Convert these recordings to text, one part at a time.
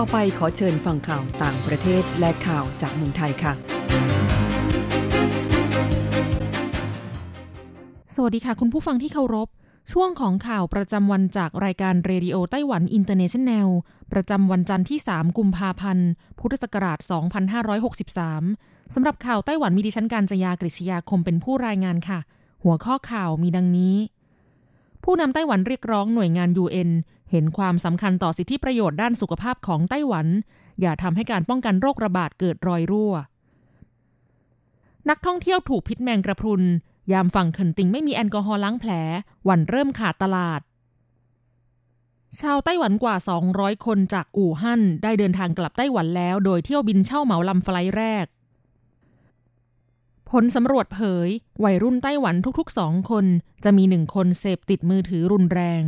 ต่อไปขอเชิญฟังข่าวต่างประเทศและข่าวจากเมืองไทยค่ะ สวัสดีค่ะ คุณผู้ฟังที่เคารพ ช่วงของข่าวประจำวันจากรายการ Radio Taiwan International ประจำวันจันทร์ที่ 3 กุมภาพันธ์ พุทธศักราช 2563 สำหรับข่าวไต้หวันมีดิฉันการจยากริชยาคมเป็นผู้รายงานค่ะ หัวข้อข่าวมีดังนี้ ผู้นำไต้หวันเรียกร้องหน่วยงาน UN เห็นความสำคัญต่อสิทธิประโยชน์ด้านสุขภาพของไต้หวัน อย่าทำให้การป้องกันโรคระบาดเกิดรอยรั่ว นักท่องเที่ยวถูกพิษแมงกระพรุน ยามฝั่งเขินติงไม่มีแอลกอฮอล์ล้างแผล วันเริ่มขาดตลาด ชาวไต้หวันกว่า 200 คนจากอู่ฮั่นได้เดินทางกลับไต้หวันแล้ว โดยเที่ยวบินเช่าเหมาลำไฟล์แรก ผลสำรวจเผย วัยรุ่นไต้หวันทุกๆสองคน จะมีหนึ่งคนเสพติดมือถือรุนแรง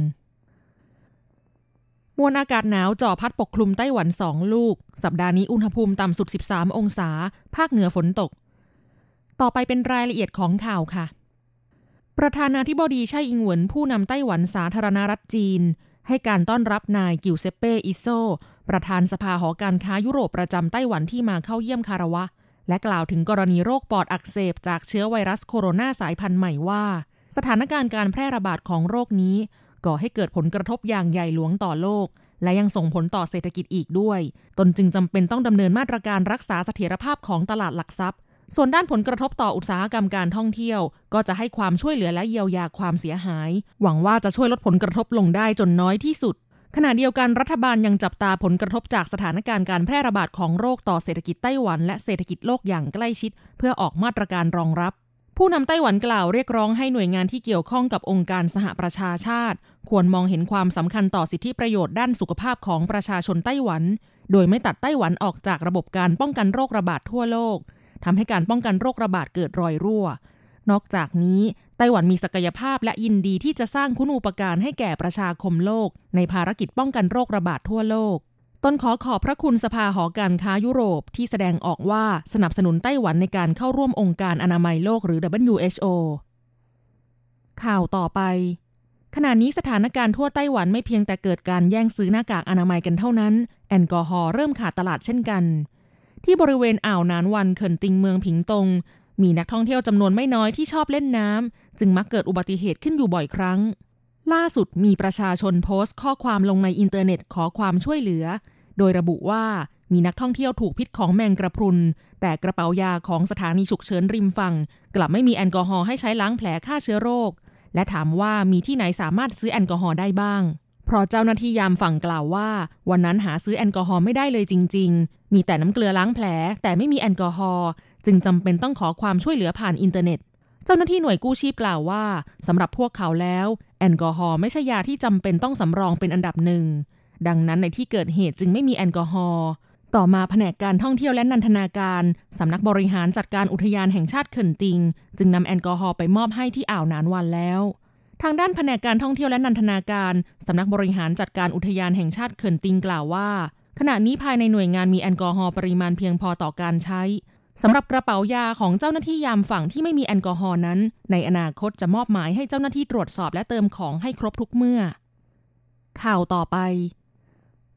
มวลอากาศหนาวจ่อพัดปกคลุมไต้หวันสองลูก สัปดาห์นี้อุณหภูมิต่ำสุด 13 องศา ภาคเหนือฝนตก ต่อไปเป็นรายละเอียดของข่าวค่ะ ประธานาธิบดีไช่อิงเหวินผู้นำไต้หวันสาธารณรัฐจีน ให้การต้อนรับนายกิวเซเป้อิโซ ประธานสภาหอการค้ายุโรปประจำไต้หวันที่มาเข้าเยี่ยมคารวะ และกล่าวถึงกรณีโรคปอดอักเสบจากเชื้อไวรัสโคโรนาสายพันธุ์ใหม่ว่า สถานการณ์การแพร่ระบาดของโรคนี้ ก่อให้เกิดผลกระทบอย่างใหญ่หลวงต่อโลก และยังส่งผลต่อเศรษฐกิจอีกด้วย ตนจึงจำเป็นต้องดำเนินมาตรการรักษาเสถียรภาพของตลาดหลักทรัพย์ ส่วนด้านผลกระทบต่ออุตสาหกรรมการท่องเที่ยว ก็จะให้ความช่วยเหลือและเยียวยาความเสียหาย หวังว่าจะช่วยลดผลกระทบลงได้จนน้อยที่สุดขณะเดียวกันรัฐบาลยังจับตาผลกระทบจากสถานการณ์การแพร่ระบาดของโรคต่อเศรษฐกิจไต้หวัน และเศรษฐกิจโลกอย่างใกล้ชิด เพื่อออกมาตรการรองรับ ผู้นำไต้หวันกล่าวเรียกร้องให้หน่วยงานที่เกี่ยวข้องกับองค์การสหประชาชาติ ควรมองเห็นความสำคัญต่อสิทธิประโยชน์ด้านสุขภาพของประชาชนไต้หวัน โดยไม่ตัดไต้หวันออกจากระบบการป้องกันโรคระบาดทั่วโลกทำให้การป้องกันโรคระบาดเกิดรอยรั่ว นอกจากนี้ไต้หวันมีศักยภาพและยินดีที่จะสร้างคุณูปการให้แก่ประชาคมโลก ในภารกิจป้องกันโรคระบาดทั่วโลก นขอขอบพระคุณสภาหอการค้ายุโรปที่แสดงออกว่าสนับสนุนไต้หวันในการเข้าร่วมองค์การอนามัยโลกหรือ WHO ข่าวต่อไป ขณะนี้สถานการณ์ทั่วไต้หวันไม่เพียงแต่เกิดการแย่งซื้อหน้ากากอนามัยกันเท่านั้น แอลกอฮอล์เริ่มขาดตลาดเช่นกัน ที่บริเวณอ่าวนานวันเขินติงเมืองผิงตง มีนักท่องเที่ยวจำนวนไม่น้อยที่ชอบเล่นน้ำจึงมักเกิดอุบัติเหตุขึ้นอยู่บ่อยครั้ง ล่าสุดมีประชาชนโพสต์ข้อความลงในอินเทอร์เน็ตขอความช่วยเหลือ โดยระบุว่ามีนักท่องเที่ยวถูกพิษของแมงกระพรุน แต่กระเป๋ายาของสถานีฉุกเฉินริมฝั่ง กลับไม่มีแอลกอฮอล์ให้ใช้ล้างแผลฆ่าเชื้อโรค และถามว่ามีที่ไหนสามารถซื้อแอลกอฮอล์ได้บ้าง เพราะเจ้าหน้าที่ยามฝั่งกล่าวว่า วันนั้นหาซื้อแอลกอฮอล์ไม่ได้เลยจริง ๆ มีแต่น้ำเกลือล้างแผล แต่ไม่มีแอลกอฮอล์จึงจำเป็นต้องขอความช่วยเหลือผ่านอินเทอร์เน็ต เจ้าหน้าที่หน่วยกู้ชีพกล่าวว่าสำหรับพวกเขาแล้ว แอลกอฮอล์ไม่ใช่ยาที่จำเป็นต้องสำรองเป็นอันดับหนึ่ง ดังนั้นในที่เกิดเหตุจึงไม่มีแอลกอฮอล์ต่อมาแผนกการท่องเที่ยวและนันทนาการ สำนักบริหารจัดการอุทยานแห่งชาติเขินติง จึงนำแอลกอฮอล์ไปมอบให้ที่อ่าวนานวันแล้ว ทางด้านแผนกการท่องเที่ยวและนันทนาการ สำนักบริหารจัดการอุทยานแห่งชาติเขินติงกล่าวว่า ขณะนี้ภายในหน่วยงานมีแอลกอฮอล์ปริมาณเพียงพอต่อการใช้สำหรับกระเป๋ายาของเจ้าหน้าที่ยามฝั่งที่ไม่มีแอลกอฮอล์นั้น ในอนาคตจะมอบหมายให้เจ้าหน้าที่ตรวจสอบและเติมของให้ครบทุกเมื่อ ข่าวต่อไป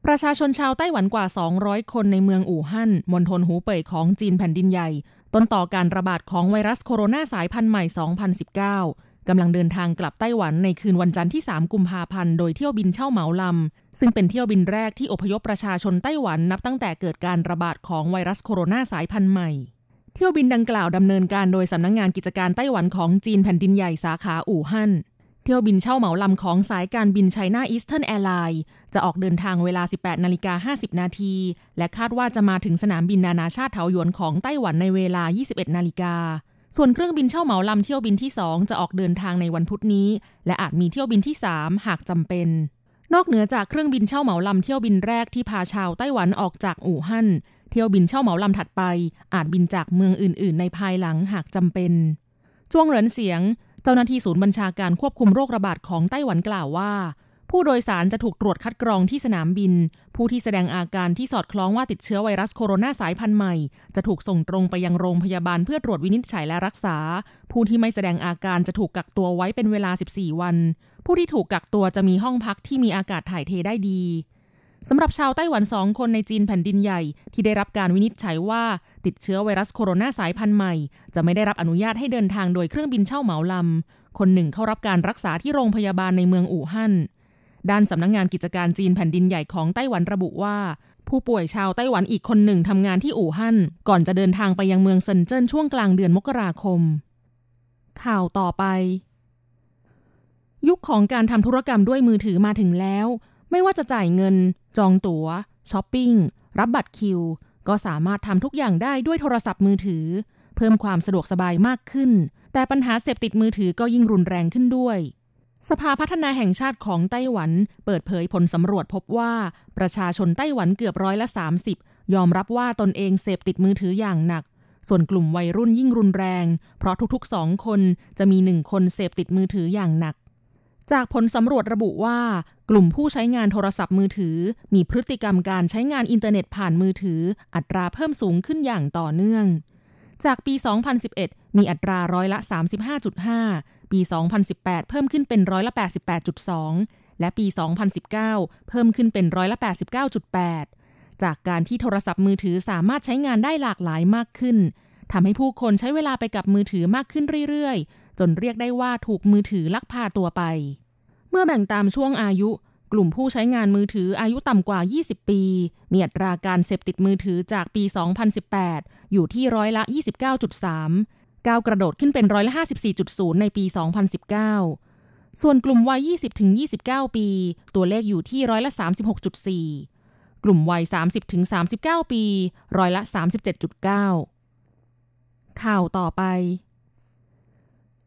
ประชาชนชาวไต้หวันกว่า 200 คนในเมืองอู่ฮั่นมณฑลหูเป่ยของจีนแผ่นดินใหญ่ ต้นต่อการระบาดของไวรัสโคโรนาสายพันธุ์ใหม่ 2019 กำลังเดินทางกลับไต้หวันในคืนวันจันทร์ที่ 3 กุมภาพันธ์ โดยเที่ยวบินเช่าเหมาลำ ซึ่งเป็นเที่ยวบินแรกที่อพยพประชาชนไต้หวันนับตั้งแต่เกิดการระบาดของไวรัสโคโรนาสายพันธุ์ใหม่ เเที่ยวบินดังกล่าวดำเนินการโดยสำนักงงานกิจการไต้หวันของจีนแผ่นดินใหญ่สาขาอู่ฮั่น ที่ยวบินเช่าเหมาลำของสายการบิน China Eastern Airlines จะออกเดินทางเวลา 18 นาฬิกา 50 นาที และคาดว่าจะมาถึงสนามบินนานาชาติเถาหยวนของไต้หวันในเวลา 21 นาฬิกา ส่วนเครื่องบินเช่าเหมาลำเที่ยวบินที่ 2 จะออกเดินทางในวันพุธนี้ และอาจมีเที่ยวบินที่ 3 หากจำเป็น นอกเหนือจากเครื่องบินเช่าเหมาลำเที่ยวบินแรกที่พาชาวไต้หวันออกจากอู่ฮั่น เที่ยวบินเช่าเหมาลำถัดไป อาจบินจากเมืองอื่น ๆ ในภายหลังหากจำเป็นจ้วงเหรินเสียง เจ้าหน้าที่ศูนย์บัญชาการควบคุมโรคระบาดของไต้หวันกล่าวว่า ผู้โดยสารจะถูกตรวจคัดกรองที่สนามบิน ผู้ที่แสดงอาการที่สอดคล้องว่าติดเชื้อไวรัสโคโรนาสายพันธุ์ใหม่ จะถูกส่งตรงไปยังโรงพยาบาลเพื่อตรวจวินิจฉัยและรักษา ผู้ที่ไม่แสดงอาการจะถูกกักตัวไว้เป็นเวลา 14 วัน ผู้ที่ถูกกักตัวจะมีห้องพักที่มีอากาศถ่ายเทได้ดี สำหรับชาวไต้หวันสองคนในจีนแผ่นดินใหญ่ ที่ได้รับการวินิจฉัยว่าติดเชื้อไวรัสโคโรนาสายพันธุ์ใหม่ จะไม่ได้รับอนุญาตให้เดินทางโดยเครื่องบินเช่าเหมาลำ คนหนึ่งเข้ารับการรักษาที่โรงพยาบาลในเมืองอู่ฮั่นด้านสำนักงงานกิจการจีนแผ่นดินใหญ่ของไต้หวันระบุว่า ผู้ป่วยชาวไต้หวันอีกคนหนึ่งทำงานที่อู่ฮั่นก่อนจะเดินทางไปยังเมืองเซินเจิ้นช่วงกลางเดือนมกราคม ข่าวต่อไป ยุคของการทำธุรกรรมด้วยมือถือมาถึงแล้ว ไม่ว่าจะจ่ายเงิน จองตัว๋วช้อปปิ้ง รับบัตรคิว ก็สามารถทำทุกอย่างได้ด้วยโทรศัพท์มือถือ เพิ่มความสะดวกสบายมากขึ้น แต่ปัญหาเสพติดมือถือก็ยิ่งรุนแรงขึ้นด้วย สภาพัฒนาแห่งชาติของไต้หวัน เปิดเผยผลสำรวจพบว่าประชาชนไต้หวันเกือบร้อยละ 30 ยอมรับว่าตนเองเสพติดมือถืออย่างหนักส่วนกลุ่มวัยรุ่นยิ่งรุนแรง เพราะทุกๆสองคนจะมีหนึ่งคนเสพติดมือถืออย่างหนัก จากผลสำรวจระบุว่ากลุ่มผู้ใช้งานโทรศัพท์มือถือ มีพฤติกรรมการใช้งานอินเทอร์เน็ตผ่านมือถือ อัตราเพิ่มสูงขึ้นอย่างต่อเนื่อง จากปี 2011 มีอัตราร้อยละ 35.5 ปี 2018 เพิ่มขึ้นเป็นร้อยละ 88.2 และปี 2019 เพิ่มขึ้นเป็นร้อยละ 89.8 จากการที่โทรศัพท์มือถือสามารถใช้งานได้หลากหลายมากขึ้นทำให้ผู้คนใช้เวลาไปกับมือถือมากขึ้นเรื่อยๆ จนเรียกได้ว่าถูกมือถือลักพาตัวไป เมื่อแบ่งตามช่วงอายุ กลุ่มผู้ใช้งานมือถืออายุต่ำกว่า 20 ปี มีอัตราการเสพติดมือถือจากปี 2018 อยู่ที่ร้อยละ 29.3 ก้าวกระโดดขึ้นเป็นร้อยละ 54.0 ในปี 2019 ส่วนกลุ่มวัย 20-29 ปี ตัวเลขอยู่ที่ร้อยละ 36.4 กลุ่มวัย 30-39 ปี ร้อยละ 37.9 ข่าวต่อไป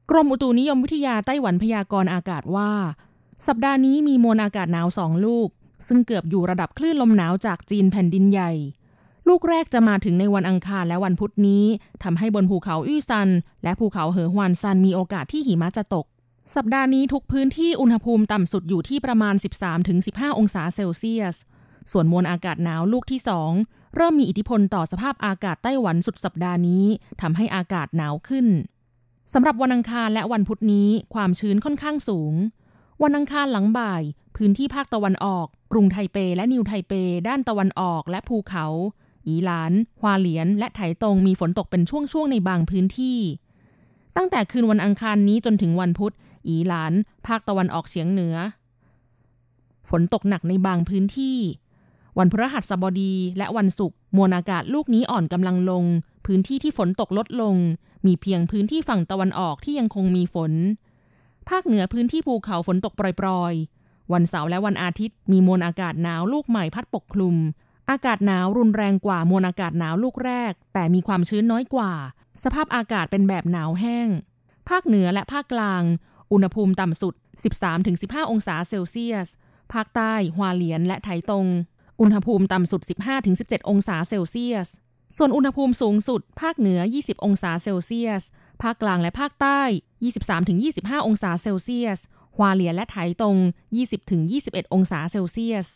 กรมอุตุนิยมวิทยาไต้หวันพยากรณ์อากาศว่า สัปดาห์นี้มีมวลอากาศหนาวสองลูก ซึ่งเกือบอยู่ระดับคลื่นลมหนาวจากจีนแผ่นดินใหญ่ ลูกแรกจะมาถึงในวันอังคารและวันพุธนี้ทำให้บนภูเขาอี้ซัน และภูเขาเหอฮวานซันมีโอกาสที่หิมะจะตก สัปดาห์นี้ทุกพื้นที่อุณหภูมิต่ำสุดอยู่ที่ประมาณ 13-15 องศาเซลเซียส ส่วนมวลอากาศหนาวลูกที่สองเริ่มมีอิทธิพลต่อสภาพอากาศไต้หวันสุดสัปดาห์นี้ทำให้อากาศหนาวขึ้นสำหรับวันอังคารและวันพุธนี้ความชื้นค่อนข้างสูง วันอังคารหลังบ่าย พื้นที่ภาคตะวันออก กรุงไทเปและนิวไทเป ด้านตะวันออกและภูเขา อีหลาน ฮวาเหลียน และไถตงมีฝนตกเป็นช่วงๆในบางพื้นที่ ตั้งแต่คืนวันอังคารนี้จนถึงวันพุธ อีหลาน ภาคตะวันออกเฉียงเหนือ ฝนตกหนักในบางพื้นที่ วันพฤหัสบดีและวันศุกร์มวลอากาศลูกนี้อ่อนกำลังลง พื้นที่ที่ฝนตกลดลง มีเพียงพื้นที่ฝั่งตะวันออกที่ยังคงมีฝน ภาคเหนือพื้นที่ภูเขาฝนตกปรอยๆ วันเสาร์และวันอาทิตย์มีมวลอากาศหนาวลูกใหม่พัดปกคลุม อากาศหนาวรุนแรงกว่ามวลอากาศหนาวลูกแรก แต่มีความชื้นน้อยกว่า สภาพอากาศเป็นแบบหนาวแห้ง ภาคเหนือและภาคกลาง อุณหภูมิต่ำสุด 13-15 องศาเซลเซียส ภาคใต้ฮวาเหลียนและไถตง อุณหภูมิต่ำสุด 15-17 องศาเซลเซียส ส่วนอุณหภูมิสูงสุด ภาคเหนือ 20 องศาเซลเซียส ภาคกลางและภาคใต้ 23-25 องศาเซลเซียสฮวาเหลียและไถตรง 20-21 องศาเซลเซียส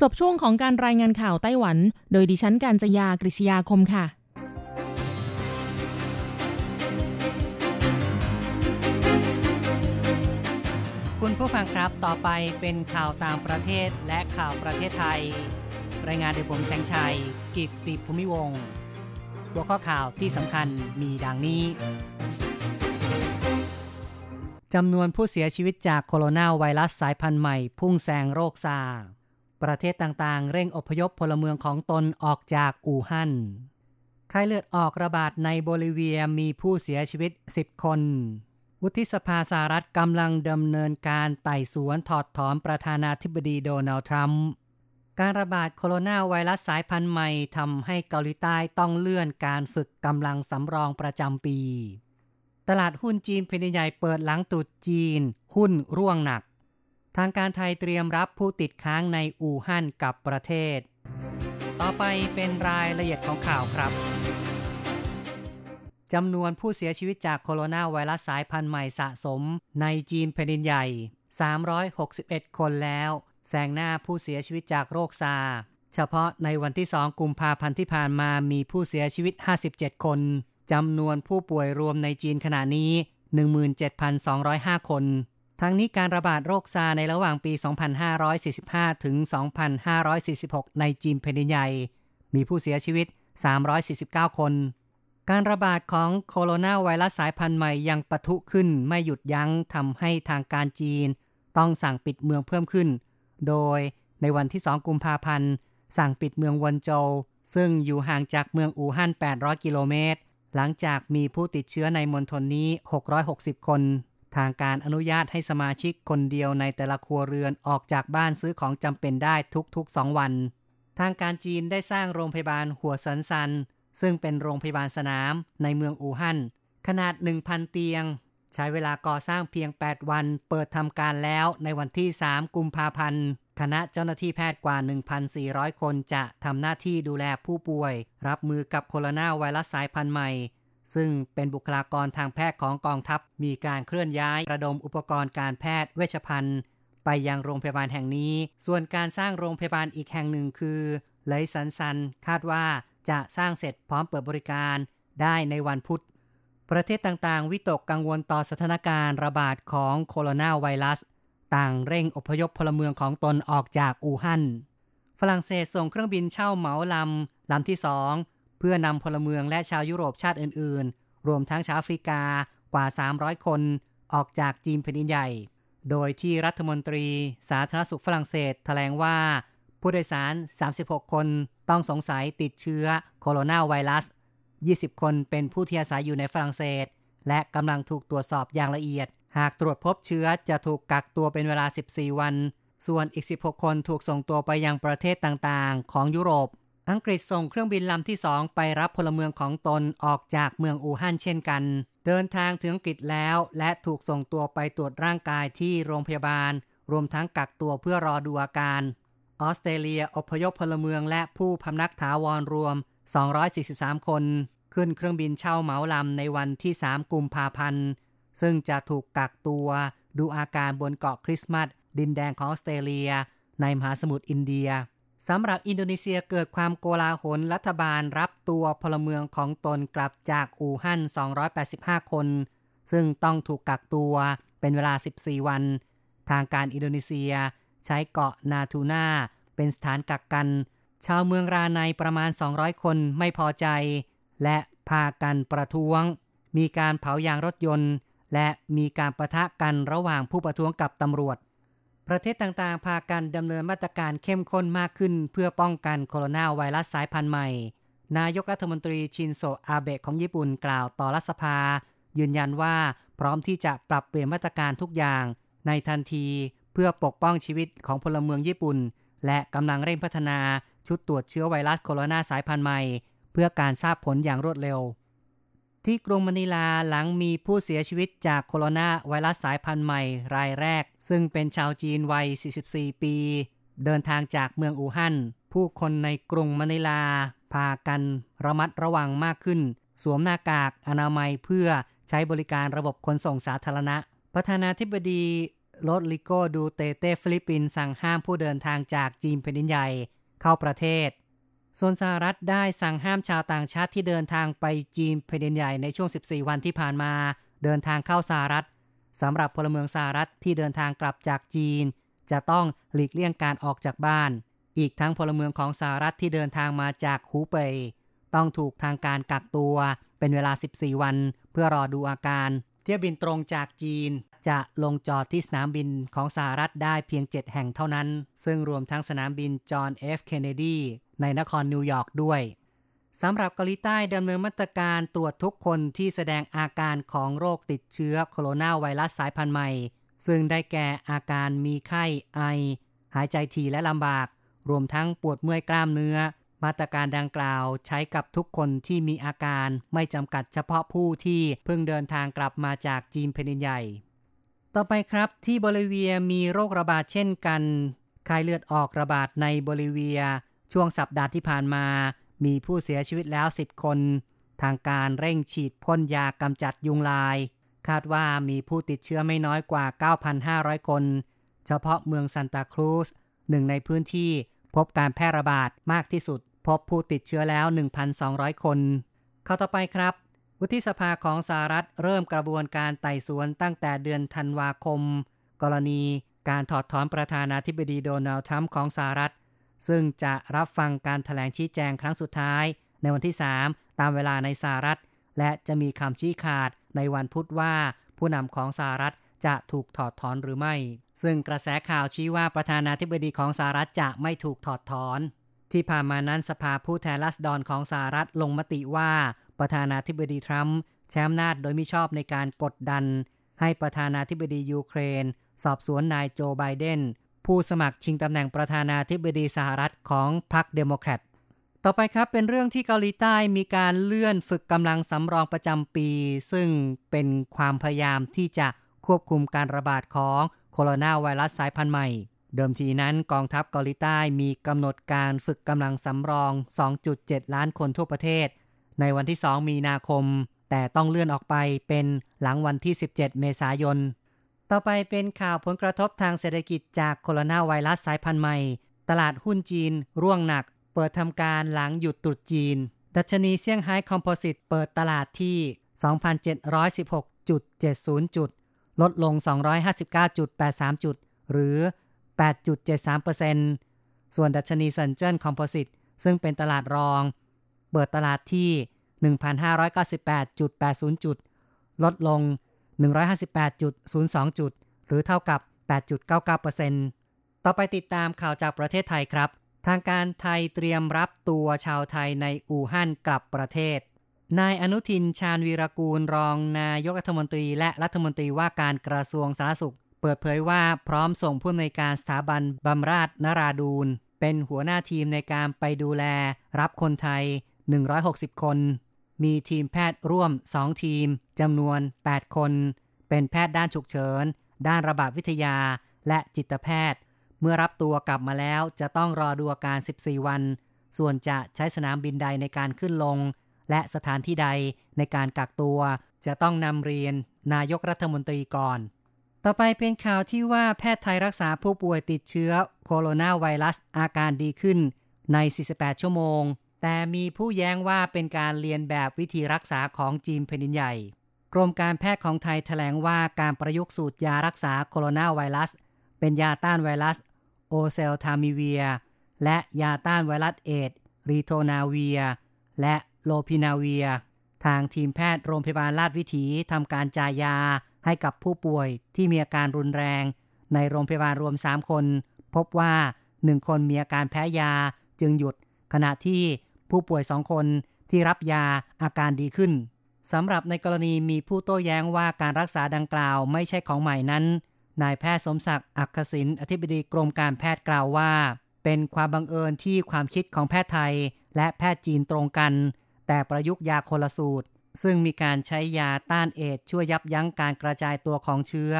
จบช่วงของการรายงานข่าวไต้หวัน โดยดิฉันการจยากริชยาคมค่ะ คุณผู้ฟังครับต่อไปเป็นข่าวต่างประเทศและข่าวประเทศไทย รายงานโดยผมแสงชัย กิตติภูมิวงศ์ หัวข้อข่าวที่สำคัญมีดังนี้จำนวนผู้เสียชีวิตจากโคโรนาไวรัสสายพันธุ์ใหม่ พุ่งแซงโรคซา ประเทศต่างๆ เร่งอพยพพลเมืองของตนออกจากอู่ฮั่น ไข้เลือดออกระบาดในโบลิเวียมีผู้เสียชีวิต 10 คน วุฒิสภาสหรัฐกำลังดำเนินการไต่สวนถอดถอนประธานาธิบดีโดนัลด์ทรัมป์ การระบาดโคโรนาไวรัสสายพันธุ์ใหม่ทำให้เกาหลีใต้ต้องเลื่อนการฝึกกำลังสำรองประจำปี ตลาดหุ้นจีนเป็นใหญ่เปิดหลังตรุษจีน หุ้นร่วงหนัก ทางการไทยเตรียมรับผู้ติดค้างในอู่ฮั่นกับประเทศ ต่อไปเป็นรายละเอียดของข่าวครับจำนวนผู้เสียชีวิตจากโคโรนาไวรัสสายพันธุ์ใหม่สะสมในจีนแผ่นดินใหญ่ 361 คนแล้ว แซงหน้าผู้เสียชีวิตจากโรคซา เฉพาะในวันที่ 2 กุมภาพันธ์ที่ผ่านมามีผู้เสียชีวิต 57 คนจำนวนผู้ป่วยรวมในจีนขณะนี้ 17,205 คน ทั้งนี้การระบาดโรคซาในระหว่างปี 2545 ถึง 2546 ในจีนแผ่นใหญ่ มีผู้เสียชีวิต 349 คน การระบาดของโคโรนาไวรัสสายพันธุ์ใหม่ยังปะทุขึ้นไม่หยุดยั้งทำให้ทางการจีน ต้องสั่งปิดเมืองเพิ่มขึ้น โดยในวันที่ 2 กุมภาพันธ์ สั่งปิดเมืองวนโจว ซึ่งอยู่ห่างจากเมืองอู่ฮั่น 800 กิโลเมตร หลังจากมีผู้ติดเชื้อในมณฑลนี้ 660 คน ทางการอนุญาตให้สมาชิกคนเดียวในแต่ละครัวเรือนออกจากบ้านซื้อของจำเป็นได้ทุกๆ 2 วัน ทางการจีนได้สร้างโรงพยาบาลหัวสันซัน ซึ่งเป็นโรงพยาบาลสนามในเมืองอู่ฮั่น ขนาด 1,000 เตียง ใช้เวลาก่อสร้างเพียง 8 วัน เปิดทำการแล้วในวันที่ 3 กุมภาพันธ์ คณะเจ้าหน้าที่แพทย์กว่า 1,400 คนจะทำหน้าที่ดูแลผู้ป่วย รับมือกับโคโรนาไวรัสสายพันธุ์ใหม่ ซึ่งเป็นบุคลากรทางแพทย์ของกองทัพ มีการเคลื่อนย้ายระดมอุปกรณ์การแพทย์เวชภัณฑ์ ไปยังโรงพยาบาลแห่งนี้ ส่วนการสร้างโรงพยาบาลอีกแห่งหนึ่งคือเหลยเสินซันคาดว่าจะสร้างเสร็จพร้อมเปิดบริการได้ในวันพุธ ประเทศต่างๆ วิตกกังวลต่อสถานการณ์ระบาดของโคโรนาไวรัส ต่างเร่งอพยพพลเมืองของตนออกจากอู่ฮั่น ฝรั่งเศสส่งเครื่องบินเช่าเหมาลำลำที่สองเพื่อนำพลเมืองและชาวยุโรปชาติอื่น ๆ รวมทั้งชาวแอฟริกากว่า 300 คนออกจากจีนแผ่นดินใหญ่ โดยที่รัฐมนตรีสาธารณสุขฝรั่งเศสแถลงว่า ผู้โดยสาร 36 คนต้องสงสัยติดเชื้อโคโรนาไวรัส 20 คนเป็นผู้ที่อาศัยอยู่ในฝรั่งเศส และกำลังถูกตรวจสอบอย่างละเอียด หากตรวจพบเชื้อจะถูกกักตัวเป็นเวลา 14 วัน ส่วนอีก 16 คนถูกส่งตัวไปยังประเทศต่างๆ ของยุโรป อังกฤษส่งเครื่องบินลำที่สองไปรับพลเมืองของตนออกจากเมืองอู่ฮั่นเช่นกัน เดินทางถึงอังกฤษแล้วและถูกส่งตัวไปตรวจร่างกายที่โรงพยาบาล รวมทั้งกักตัวเพื่อรอดูอาการออสเตรเลียอพยพพลเมืองและผู้พำนักถาวรรวม 243 คนขึ้นเครื่องบินเช่าเหมาลำในวันที่ 3 กุมภาพันธ์ ซึ่งจะถูกกักตัวดูอาการบนเกาะคริสต์มาสดินแดนของออสเตรเลีย ในมหาสมุทรอินเดียสำหรับอินโดนีเซียเกิดความโกลาหลรัฐบาลรับตัวพลเมืองของตนกลับจากอู่ฮั่น 285 คน ซึ่งต้องถูกกักตัวเป็นเวลา 14 วัน ทางการอินโดนีเซียใช้เกาะนาทูนาเป็นสถานกักกัน ชาวเมืองราในประมาณ 200 คนไม่พอใจ และพากันประท้วง มีการเผายางรถยนต์ และมีการประทะกันระหว่างผู้ประท้วงกับตำรวจ ประเทศต่างๆ พากันดำเนินมาตรการเข้มข้นมากขึ้น เพื่อป้องกันโคโรนาไวรัสสายพันธุ์ใหม่ นายกรัฐมนตรีชินโซอาเบะของญี่ปุ่นกล่าวต่อรัฐสภา ยืนยันว่าพร้อมที่จะปรับเปลี่ยนมาตรการทุกอย่างในทันทีเพื่อปกป้องชีวิตของพลเมืองญี่ปุ่น และกำลังเร่งพัฒนา ชุดตรวจเชื้อไวรัสโคโรนาสายพันธุ์ใหม่ เพื่อการทราบผลอย่างรวดเร็ว ที่กรุงมะนิลาหลังมีผู้เสียชีวิตจากโคโรนาไวรัสสายพันธุ์ใหม่รายแรก ซึ่งเป็นชาวจีนวัย 44 ปี เดินทางจากเมืองอู่ฮั่น ผู้คนในกรุงมะนิลา พากันระมัดระวังมากขึ้น สวมหน้ากากอนามัยเพื่อใช้บริการระบบขนส่งสาธารณะ ประธานาธิบดีโรดริโกดูแตร์เตฟิลิปปินส์สั่งห้ามผู้เดินทางจากจีนแผ่นดินใหญ่ เข้าประเทศ ส่วนสหรัฐได้สั่งห้ามชาวต่างชาติที่เดินทางไปจีนแผ่นดินใหญ่ในช่วง 14 วันที่ผ่านมา เดินทางเข้าสหรัฐสำหรับพลเมืองสหรัฐที่เดินทางกลับจากจีน จะต้องหลีกเลี่ยงการออกจากบ้าน อีกทั้งพลเมืองของสหรัฐที่เดินทางมาจากหูเป่ยต้องถูกทางการกักตัวเป็นเวลา 14 วัน เพื่อรอดูอาการ เที่ยวบินตรงจากจีน จะลงจอดที่สนามบินของสหรัฐได้เพียง 7 แห่งเท่านั้น ซึ่งรวมทั้งสนามบินจอห์นเอฟเคนเนดีในนครนิวยอร์กด้วยสำหรับเกาหลีใต้ดำเนินมาตรการตรวจทุกคนที่แสดงอาการของโรคติดเชื้อโคโรนาไวรัสสายพันธุ์ใหม่ ซึ่งได้แก่อาการมีไข้ไอ หายใจถี่และลำบาก รวมทั้งปวดเมื่อยกล้ามเนื้อ มาตรการดังกล่าวใช้กับทุกคนที่มีอาการไม่จำกัดเฉพาะผู้ที่เพิ่งเดินทางกลับมาจากจีนแผ่นดินใหญ่ ต่อไปครับที่โบลิเวียมีโรคระบาดเช่นกันไข้เลือดออกระบาดในโบลิเวีย ช่วงสัปดาห์ที่ผ่านมา มีผู้เสียชีวิตแล้ว 10 คน ทางการเร่งฉีดพ่นยากำจัดยุงลาย คาดว่ามีผู้ติดเชื้อไม่น้อยกว่า 9,500 คน เฉพาะเมืองซันตาครูสหนึ่งในพื้นที่พบการแพร่ระบาดมากที่สุด พบผู้ติดเชื้อแล้ว 1,200 คน เข้าต่อไปครับ วุฒิสภาของสหรัฐเริ่มกระบวนการไต่สวนตั้งแต่เดือนธันวาคม กรณีการถอดถอนประธานาธิบดีโดนัลด์ทรัมป์ของสหรัฐ ซึ่งจะรับฟังการถแถลงชี้แจงครั้งสุดท้าย ในวันที่ 3 ตามเวลาในสหรัฐ และจะมีคำชี้ขาดในวันพุธว่า ผู้นำของสหรัฐจะถูกถอดถอนหรือไม่ ซึ่งกระแสข่าวชี้ว่าประธานาธิบดีของสหรัฐจะไม่ถูกถอดถอน ที่ผ่านมานั้นสภาผู้แทนราษฎรของสหรัฐลงมติว่า ประธานาธิบดีทรัมป์ใช้อำนาจโดยมิชอบในการกดดัน ให้ประธานาธิบดียูเครน สอบสวนนายโจไบเดน ผู้สมัครชิงตำแหน่งประธานาธิบดีสหรัฐของพรรคเดโมแครตต่อไปครับเป็นเรื่องที่เกาหลีใต้มีการเลื่อนฝึกกำลังสำรองประจำปี ซึ่งเป็นความพยายามที่จะควบคุมการระบาดของโคโรนาไวรัสสายพันธุ์ใหม่ เดิมทีนั้นกองทัพเกาหลีใต้มีกำหนดการฝึกกำลังสำรอง 2.7 ล้านคนทั่วประเทศ ในวันที่ 2 มีนาคม แต่ต้องเลื่อนออกไปเป็นหลังวันที่ 17 เมษายน ต่อไปเป็นข่าวผลกระทบทางเศรษฐกิจจากโคโรนาไวรัสสายพันธุ์ใหม่ ตลาดหุ้นจีน ร่วงหนัก เปิดทำการหลังหยุดตรุษจีน ดัชนีเซี่ยงไฮ้คอมโพสิตเปิดตลาดที่ 2,716.70 จุด ลดลง 259.83 จุด หรือ 8.73%ส่วนดัชนีซันเจิ้นคอมโพสิตซึ่งเป็นตลาดรอง เปิดตลาดที่ 1,598.80 จุด ลดลง 158.02 จุด หรือเท่ากับ 8.99%ต่อไปติดตามข่าวจากประเทศไทยครับ ทางการไทยเตรียมรับตัวชาวไทยในอู่ฮั่นกลับประเทศ นายอนุทินชาญวีรกูลรองนายกรัฐมนตรีและรัฐมนตรีว่าการกระทรวงสาธารณสุข เปิดเผยว่าพร้อมส่งผู้อำนวยการสถาบันบำราศนราดูลเป็นหัวหน้าทีมในการไปดูแล รับคนไทย 160 คน มีทีมแพทย์ร่วม 2 ทีมจำนวน 8 คน เป็นแพทย์ด้านฉุกเฉิน ด้านระบาดวิทยา และจิตแพทย์ เมื่อรับตัวกลับมาแล้วจะต้องรอดูอาการ 14 วัน ส่วนจะใช้สนามบินใดในการขึ้นลง และสถานที่ใดในการกักตัว จะต้องนำเรียนนายกรัฐมนตรีก่อน ต่อไปเป็นข่าวที่ว่าแพทย์ไทยรักษาผู้ป่วยติดเชื้อโคโรนาไวรัสอาการดีขึ้นใน 48 ชั่วโมง แต่มีผู้แย้งว่าเป็นการเรียนแบบวิธีรักษาของจีนแผ่นดินใหญ่ กรมการแพทย์ของไทยแถลงว่าการประยุกต์สูตรยารักษาโคโรนาไวรัส เป็นยาต้านไวรัส โอเซลทามิเวีย และยาต้านไวรัสเอดรีโทนาเวีย และโลพินาเวีย ทางทีมแพทย์โรงพยาบาลราชวิถีทำการจ่ายยาให้กับผู้ป่วยที่มีอาการรุนแรง ในโรงพยาบาลรวม 3 คน พบว่า 1 คนมีอาการแพ้ยาจึงหยุด ขณะที่ ผู้ป่วย2คนที่รับยาอาการดีขึ้นสำหรับในกรณีมีผู้โต้แย้งว่าการรักษาดังกล่าวไม่ใช่ของใหม่นั้น นายแพทย์สมศักดิ์อักษินอธิบดีกรมการแพทย์กล่าวว่า เป็นความบังเอิญที่ความคิดของแพทย์ไทย และแพทย์จีนตรงกัน แต่ประยุกต์ยาคนละสูตร ซึ่งมีการใช้ยาต้านเอดช่วยยับยั้งการกระจายตัวของเชื้อ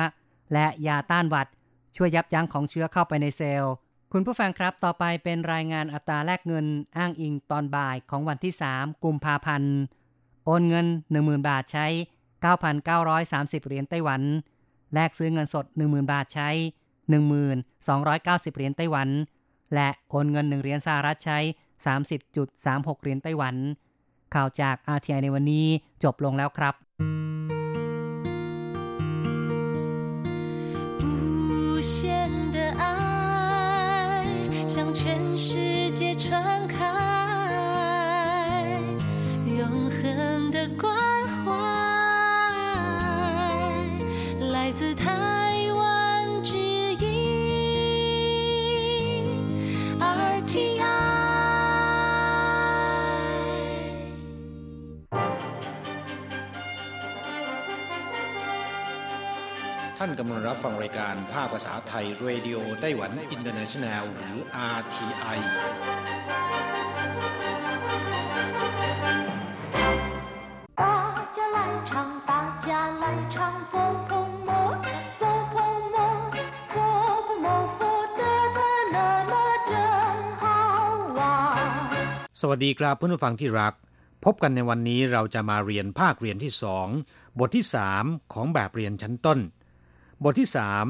และยาต้านหวัด ช่วยยับยั้งของเชื้อเข้าไปในเซลล์ คุณผู้ฟังครับต่อไปเป็นรายงานอัตราแลกเงินอ้างอิงตอนบ่ายของวันที่ 3 กุมภาพันธ์ โอนเงิน 10,000 บาทใช้ 9,930 เหรียญไต้หวัน แลกซื้อเงินสด 10,000 บาทใช้ 1,290 เหรียญไต้หวัน และโอนเงิน 1 เหรียญสหรัฐใช้ 30.36 เหรียญไต้หวัน ข่าวจาก RTI ในวันนี้จบลงแล้วครับ 向全世界传开，永恒的光 ท่านกำลังรับฟังรายการภาคภาษาไทย Radio Taiwan International หรือ RTI สวัสดีครับเพื่อนผู้ฟังที่รัก พบกันในวันนี้เราจะมาเรียนภาคเรียนที่สองบทที่สามของแบบเรียนชั้นต้น บทที่สาม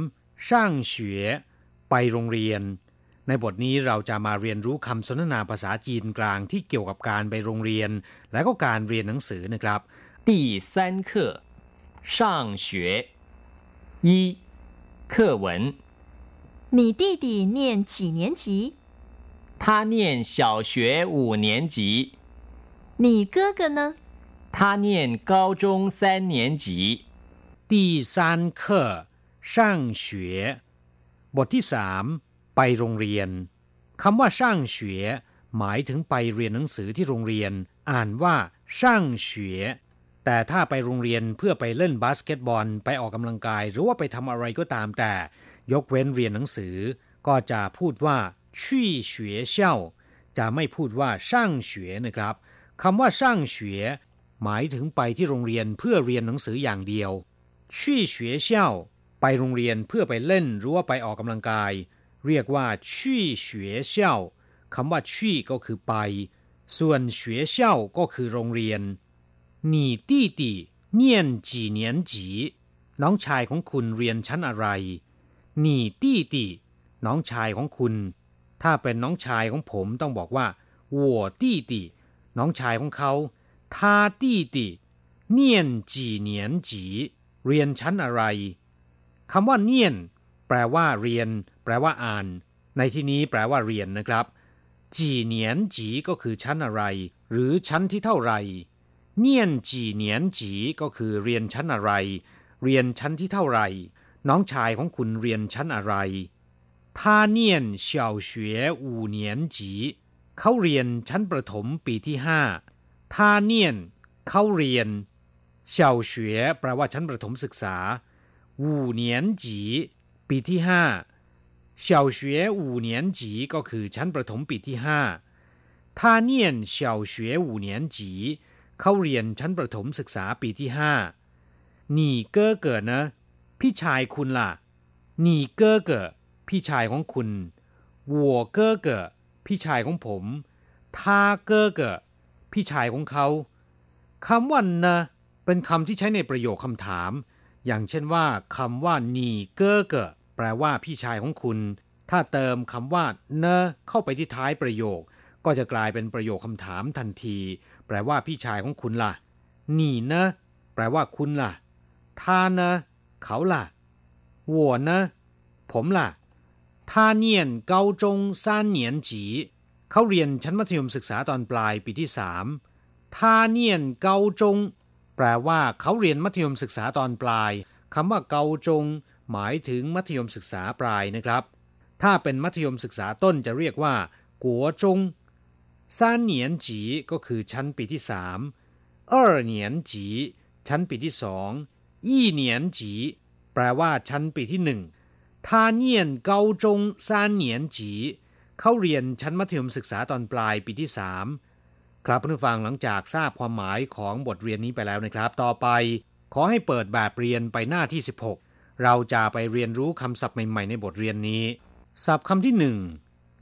ช่างเฉวยไปโรงเรียน ในบทนี้เราจะมาเรียนรู้คำสนทนาภาษาจีนกลางที่เกี่ยวกับการไปโรงเรียน และก็การเรียนหนังสือนะครับ第三课上学一 课文。你弟弟念几年级？他念小学五年级。你哥哥呢？他念高中三年级。第三课 上学บทที่สามไปโรงเรียนคำว่าช่างเฉวยหมายถึงไปเรียนหนังสือที่โรงเรียน อ่านว่าช่างเฉวยแต่ถ้าไปโรงเรียนเพื่อไปเล่นบาสเกตบอล ไปออกกำลังกาย หรือว่าไปทำอะไรก็ตามแต่ ยกเว้นเรียนหนังสือ ก็จะพูดว่าชี่เฉวยเช่าจะไม่พูดว่าช่างเฉวยนะครับคำว่าช่างเฉวยหมายถึงไปที่โรงเรียนเพื่อเรียนหนังสืออย่างเดียวชี่เฉวยเช่า ไปโรงเรียนเพื่อไปเล่นหรือว่าไปออกกำลังกาย เรียกว่าชี่เฉวยเช่าคำว่าชี่ก็คือไป ส่วนเฉวยเช่าก็คือโรงเรียน你弟弟念几年级น้องชายของคุณเรียนชั้นอะไร你弟弟น้องชายของคุณ ถ้าเป็นน้องชายของผมต้องบอกว่า我弟弟น้องชายของเขา他弟弟念几年级เรียนชั้นอะไร คำว่าเนียนแปลว่าเรียน แปลว่าอ่าน ในที่นี้แปลว่าเรียนนะครับจีเนียนจีก็คือชั้นอะไร หรือชั้นที่เท่าไหร่เนียนจีเนียนจีก็คือเรียนชั้นอะไร เรียนชั้นที่เท่าไหร่ น้องชายของคุณเรียนชั้นอะไร他念小学五年级เขาเรียนชั้นประถมปีที่ห้า他念เขาเรียน小学แปลว่าชั้นประถมศึกษา 五年级ปีที่ห้า小学五年级ก็คือชั้นประถมปีที่ห้า他念小学五年级เขาเรียนชั้นประถมศึกษาปีที่ห้า你哥哥呢พี่ชายคุณล่ะ你哥哥พี่ชายของคุณ我哥哥พี่ชายของผม他哥哥พี่ชายของเขาคำว่านะเป็นคำที่ใช้ในประโยคคำถาม อย่างเช่นว่าคำว่านีเกอเกอแปลว่าพี่ชายของคุณ ถ้าเติมคำว่าเนเข้าไปที่ท้ายประโยค ก็จะกลายเป็นประโยคคำถามทันที แปลว่าพี่ชายของคุณละ่ะนี่นะแปลว่าคุณละ่ะท่านะเขาละ่ะวัวนะผมละ่ะท่าเนียนเกาจงซามเนียนจีเขาเรียนชั้นมัธยมศึกษาตอนปลายปีที่สามท่าเนียนเกาจง แปลว่าเขาเรียนมัธยมศึกษาตอนปลายคำว่าเกาจง หมายถึงมัธยมศึกษาปลายนะครับ ถ้าเป็นมัธยมศึกษาต้นจะเรียกว่า กัวจงสามเหนียนจีก็คือชั้นปีที่สามเออเหนียนจีชั้นปีที่สองยี่เหนียนจีแปลว่าชั้นปีที่หนึ่งทาเนียนเกาจงซานเหนียนจีเขาเรียนชั้นมัธยมศึกษาตอนปลายปีที่สาม ครับผู้นึนฟังหลังจากทราบความหมายของบทเรียนนี้ไปแล้วนะครับ ต่อไป ขอให้เปิดแบบเรียนไปหน้าที่ 16 เราจะไปเรียนรู้คำศัพท์ใหม่ ๆ ในบทเรียนนี้ ศัพท์คำที่หนึ่ง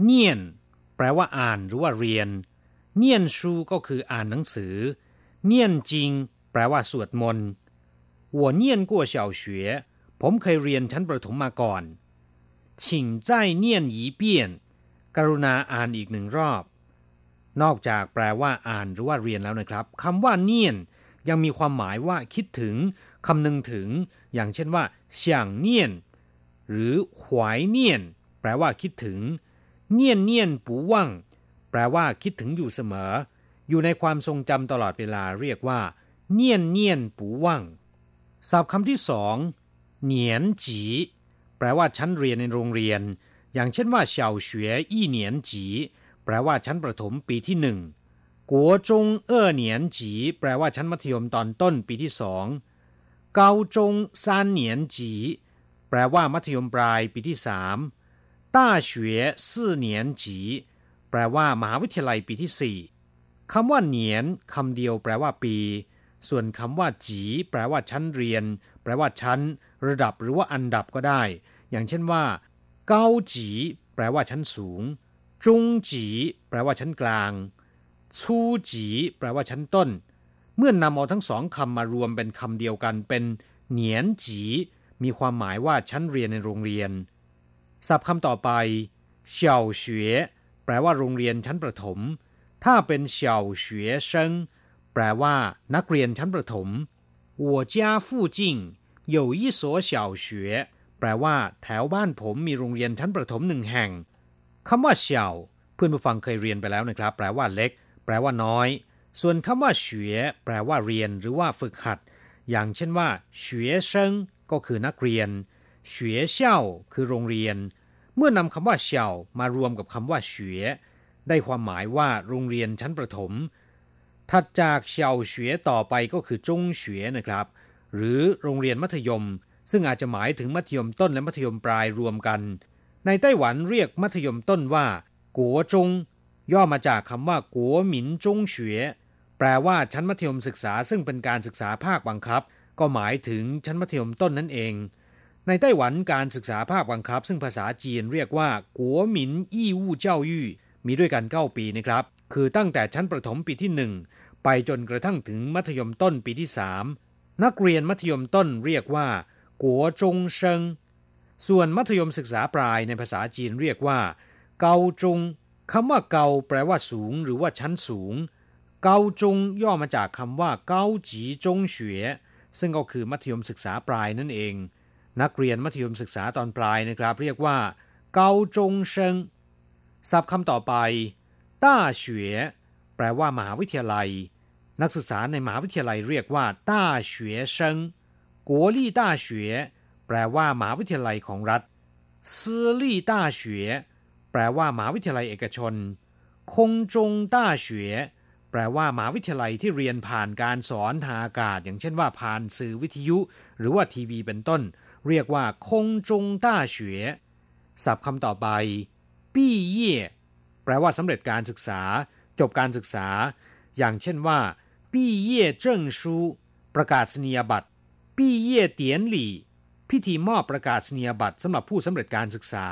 เนียน แปลว่าอ่านหรือว่าเรียน เนียนชูก็คืออ่านหนังสือ เนียนจริง แปลว่าสวดมนต์หัวเนียนกัวเฉาเฉวผมเคยเรียนชั้นประถมมาก่อน ชิงใจเนียนหยีเปียน กรุณาอ่านอีกหนึ่งรอบ นอกจากแปลว่าอ่านหรือว่าเรียนแล้วนะครับคำว่าเนียน ยังมีความหมายว่าคิดถึงคำนึงถึง อย่างเช่นว่าเฉียงเนียน หรือหวายเนียน แปลว่าคิดถึง เนียนเนียนปูว่างแปลว่าคิดถึงอยู่เสมอ อยู่ในความทรงจำตลอดเวลาเรียกว่า เนียนเนียนปูว่างศัพท์คำที่สองเหนียนจีแปลว่าชั้นเรียนในโรงเรียน อย่างเช่นว่าเฉาเฉวยอี้เหนียนจี ลว่าชั้นประถมปีที่หนึ่งกัวจงเอ้อเหนียนจีแปลว่าชั้นมัธยมตอนต้นปีที่สองเกาจงซานเหนียนจีแปลว่ามัธยมปลายปีที่สามต้าเฉวยสี่เหนียนจีแปลว่ามหาวิทยาลัยปีที่สี่คำว่าเหนียนคำเดียวแปลว่าปี ส่วนคำว่าจีแปลว่าชั้นเรียน แปลว่าชั้น ระดับหรือว่าอันดับก็ได้ อย่างเช่นว่า เกาจีแปลว่าชั้นสูง จงจีแปลว่าชั้นกลางชูจีแปลว่าชั้นต้น เมื่อนำเอาทั้งสองคำมารวมเป็นคำเดียวกันเป็นเหนียนจีมีความหมายว่าชั้นเรียนในโรงเรียน ศัพท์คำต่อไปเฉาเฉวยแปลว่าโรงเรียนชั้นประถม ถ้าเป็นเฉาเฉวยเซิงแปลว่า นักเรียนชั้นประถม我家附近有一所小学 แปลว่า แถวบ้านผมมีโรงเรียนชั้นประถมหนึ่งแห่ง คำว่าเฉาเพื่อนผู้ฟังเคยเรียนไปแล้วนะครับ แปลว่าเล็ก แปลว่าน้อย ส่วนคำว่าเฉวยแปลว่าเรียนหรือว่าฝึกหัด อย่างเช่นว่าเฉวยเซิงก็คือนักเรียนเฉวยเช่าคือโรงเรียน เมื่อนำคำว่าเฉามารวมกับคำว่าเฉวยได้ความหมายว่าโรงเรียนชั้นประถม ถัดจากเฉาเฉวยต่อไปก็คือจงเฉวยนะครับ หรือโรงเรียนมัธยม ซึ่งอาจจะหมายถึงมัธยมต้นและมัธยมปลายรวมกัน ในไต้หวันเรียกมัธยมต้นว่า กัวจง ย่อมาจากคำว่า กัวหมินจงเฉวยแปลว่าชั้นมัธยมศึกษาซึ่งเป็นการศึกษาภาคบังคับ ก็หมายถึงชั้นมัธยมต้นนั่นเอง ในไต้หวันการศึกษาภาคบังคับ ซึ่งภาษาจีนเรียกว่า กัวหมินอี้วู่เจ้ายู่มีด้วยกัน9ปีนะครับ คือตั้งแต่ชั้นประถมปีที่1ไปจนกระทั่งถึงมัธยมต้นปีที่3นักเรียนมัธยมต้นเรียกว่า กัวจงเซิง ส่วนมัธยมศึกษาปลายในภาษาจีนเรียกว่า เกาจงคำว่าเกาแปลว่าสูง หรือว่าชั้นสูง เกาจงย่อมาจากคำว่าเกาจีจงเฉวยซึ่งก็คือมัธยมศึกษาปลายนั่นเอง นักเรียนมัธยมศึกษาตอนปลายนะครับ เรียกว่า เกาจงเซิงศัพท์คำต่อไปต้าเฉวยแปลว่ามหาวิทยาลัย นักศึกษาในมหาวิทยาลัยเรียกว่าต้าเฉวยเซิงกัวลี่ต้าเฉวย แปลว่ามหาวิทยาลัยของรัฐซื่อลี่ต้าเฉวยแปลว่ามหาวิทยาลัยเอกชน คงจงต้าเฉวยแปลว่ามหาวิทยาลัยที่เรียนผ่านการสอนทางอากาศ อย่างเช่นว่าผ่านสื่อวิทยุ หรือว่าทีวีเป็นต้น เรียกว่าคงจงต้าเฉวยศัพท์คำต่อไปปี้เย่แปลว่าสำเร็จการศึกษา จบการศึกษา อย่างเช่นว่าปี้เย่เจิ้งชูประกาศนียบัตรปี้เย่เตียนหลี่ พิธีมอบประกาศนียบัตรสำหรับผู้สำเร็จการศึกษา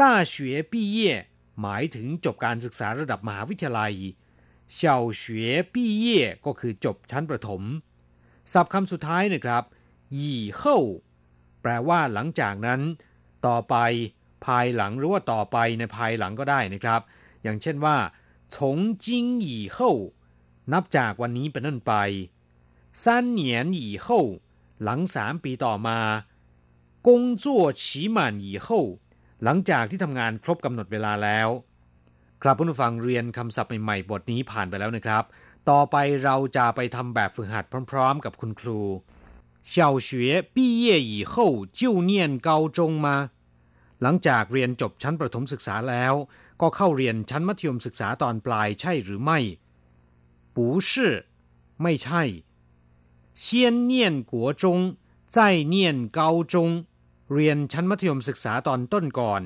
ต้าเฉวียปี้เย่หมายถึงจบการศึกษาระดับมหาวิทยาลัยเฉาเฉวียปี้เย่ก็คือจบชั้นประถม ศัพท์คำสุดท้ายนะครับหยี่เข้าแปลว่าหลังจากนั้น ต่อไป ภายหลังหรือว่าต่อไปในภายหลังก็ได้นะครับ อย่างเช่นว่าชงจิงหยี่เข้านับจากวันนี้เป็นต้นไปสั้นเหนียนหยี่เข้าหลังสามปีต่อมา 工作期满以后หลังจากที่ทำงานครบกำหนดเวลาแล้ว ครับผู้ฟังเรียนคำศัพท์ใหม่ๆบทนี้ผ่านไปแล้วนะครับ ต่อไปเราจะไปทำแบบฝึกหัดพร้อมๆ กับคุณครู小学毕业以后就念高中吗หลังจากเรียนจบชั้นประถมศึกษาแล้ว ก็เข้าเรียนชั้นมัธยมศึกษาตอนปลายใช่หรือไม่不是ไม่ใช่先念国中 ใจเนียนเกาจง เรียนชั้นมัธยมศึกษาตอนต้นก่อน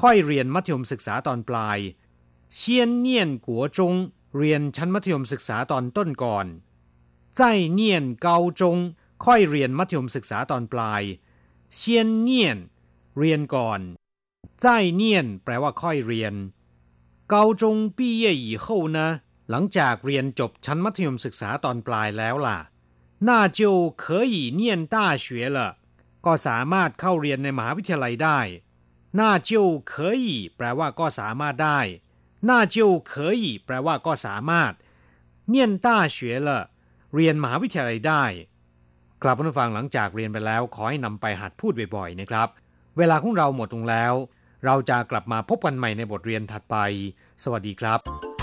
ค่อยเรียนมัธยมศึกษาตอนปลายเชียนเนียนกัวจง เรียนชั้นมัธยมศึกษาตอนต้นก่อนใจเนียนเกาจง ค่อยเรียนมัธยมศึกษาตอนปลายเชียนเนียน เรียนก่อนใจเนียน แปลว่าค่อยเรียน高中毕业以后呢หลังจากเรียนจบชั้นมัธยมศึกษาตอนปลายแล้วล่ะ 那就可以念大学了ก็สามารถเข้าเรียนในมหาวิทยาลัยได้那就可以แปลว่าก็สามารถได้那就可以แปลว่าก็สามารถ念大学了เรียนมหาวิทยาลัยได้ กลับมาฟังหลังจากเรียนไปแล้ว ขอให้นำไปหัดพูดบ่อยๆนะครับ เวลาของเราหมดลงแล้ว เราจะกลับมาพบกันใหม่ในบทเรียนถัดไป สวัสดีครับ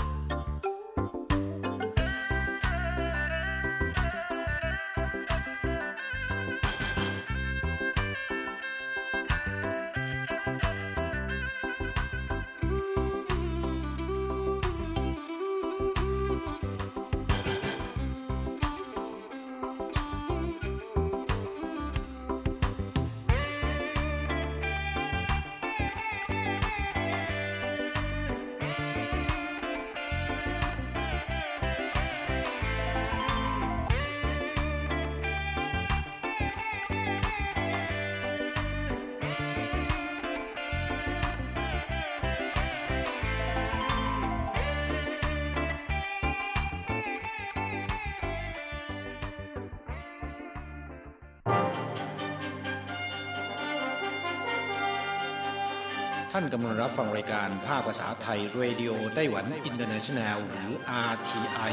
ภาคภาษาไทย Radio Taiwan International หรือ RTI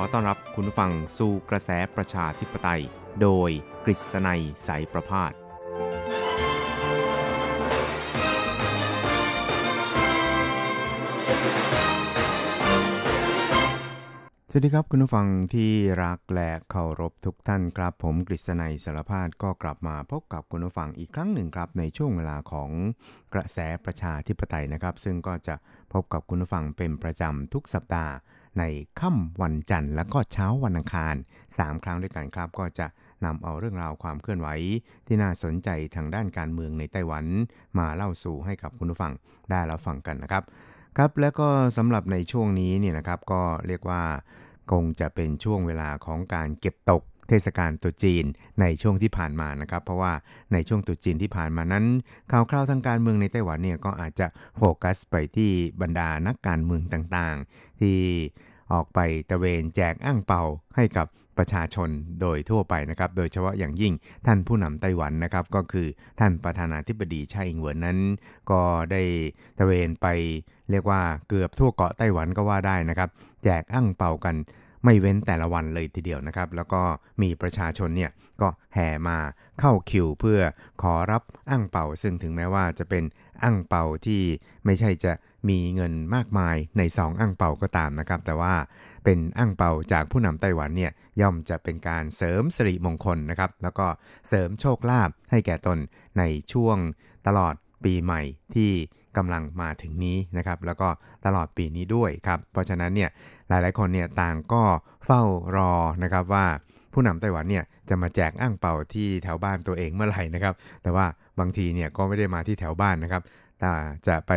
ขอต้อนรับคุณผู้ฟังสู่กระแสประชาธิปไตย โดยกฤษณัยสายประพาสสวัสดีครับคุณผู้ฟังที่รักและเคารพทุกท่านครับ ผมกฤษณัยสารพาดก็กลับมาพบกับคุณผู้ฟังอีกครั้งหนึ่งครับ ในช่วงเวลาของกระแสประชาธิปไตยนะครับ ซึ่งก็จะพบกับคุณผู้ฟังเป็นประจำทุกสัปดาห์ ในค่ำวันจันทร์และก็เช้าวันอังคาร 3 ครั้งด้วยกันครับ ก็จะนำเอาเรื่องราวความเคลื่อนไหว ที่น่าสนใจทางด้านการเมืองในไต้หวัน มาเล่าสู่ให้กับคุณผู้ฟังได้รับฟังกันนะครับ ครับแล้วก็สำหรับในช่วงนี้เนี่ยนะครับก็เรียกว่าคงจะเป็นช่วงเวลาของการเก็บตก เทศกาลตรุษจีนในช่วงที่ผ่านมานะครับ เพราะว่าในช่วงตรุษจีนที่ผ่านมานั้นข่าวคราวทางการเมืองในไต้หวันเนี่ยก็อาจจะโฟกัสไปที่บรรดานักการเมืองต่างๆ ที่ออกไปตะเวนแจกอ้างเปาให้กับประชาชนโดยทั่วไปนะครับ โดยเฉพาะอย่างยิ่งท่านผู้นำไต้หวันนะครับ ก็คือท่านประธานาธิบดีไช่อิงเหวินนั้น ก็ได้ตะเวนไปเรียกว่าเกือบทั่วเกาะไต้หวันก็ว่าได้นะครับ แจกอ้างเปากัน ไม่เว้นแต่ละวันเลยทีเดียวนะครับ แล้วก็มีประชาชนเนี่ยก็แห่มาเข้าคิวเพื่อขอรับอ้างเป่า ซึ่งถึงแม้ว่าจะเป็นอ้างเป่าที่ไม่ใช่จะมีเงินมากมายในซองอ้างเป่าก็ตามนะครับ แต่ว่าเป็นอ้างเป่าจากผู้นำไต้หวันเนี่ยย่อมจะเป็นการเสริมสิริมงคลนะครับ แล้วก็เสริมโชคลาภให้แก่ตนในช่วงตลอด ปีใหม่ที่กำลังมาถึงนี้นะครับแล้วก็ตลอดปีนี้ด้วยครับเพราะฉะนั้นเนี่ยหลายๆคนเนี่ยต่างก็เฝ้ารอนะครับว่าผู้นำไต้หวันเนี่ยจะมาแจกอ้างเป่าที่แถวบ้านตัวเองเมื่อไหร่นะครับ แต่ว่าบางทีเนี่ยก็ไม่ได้มาที่แถวบ้านนะครับแต่จะไป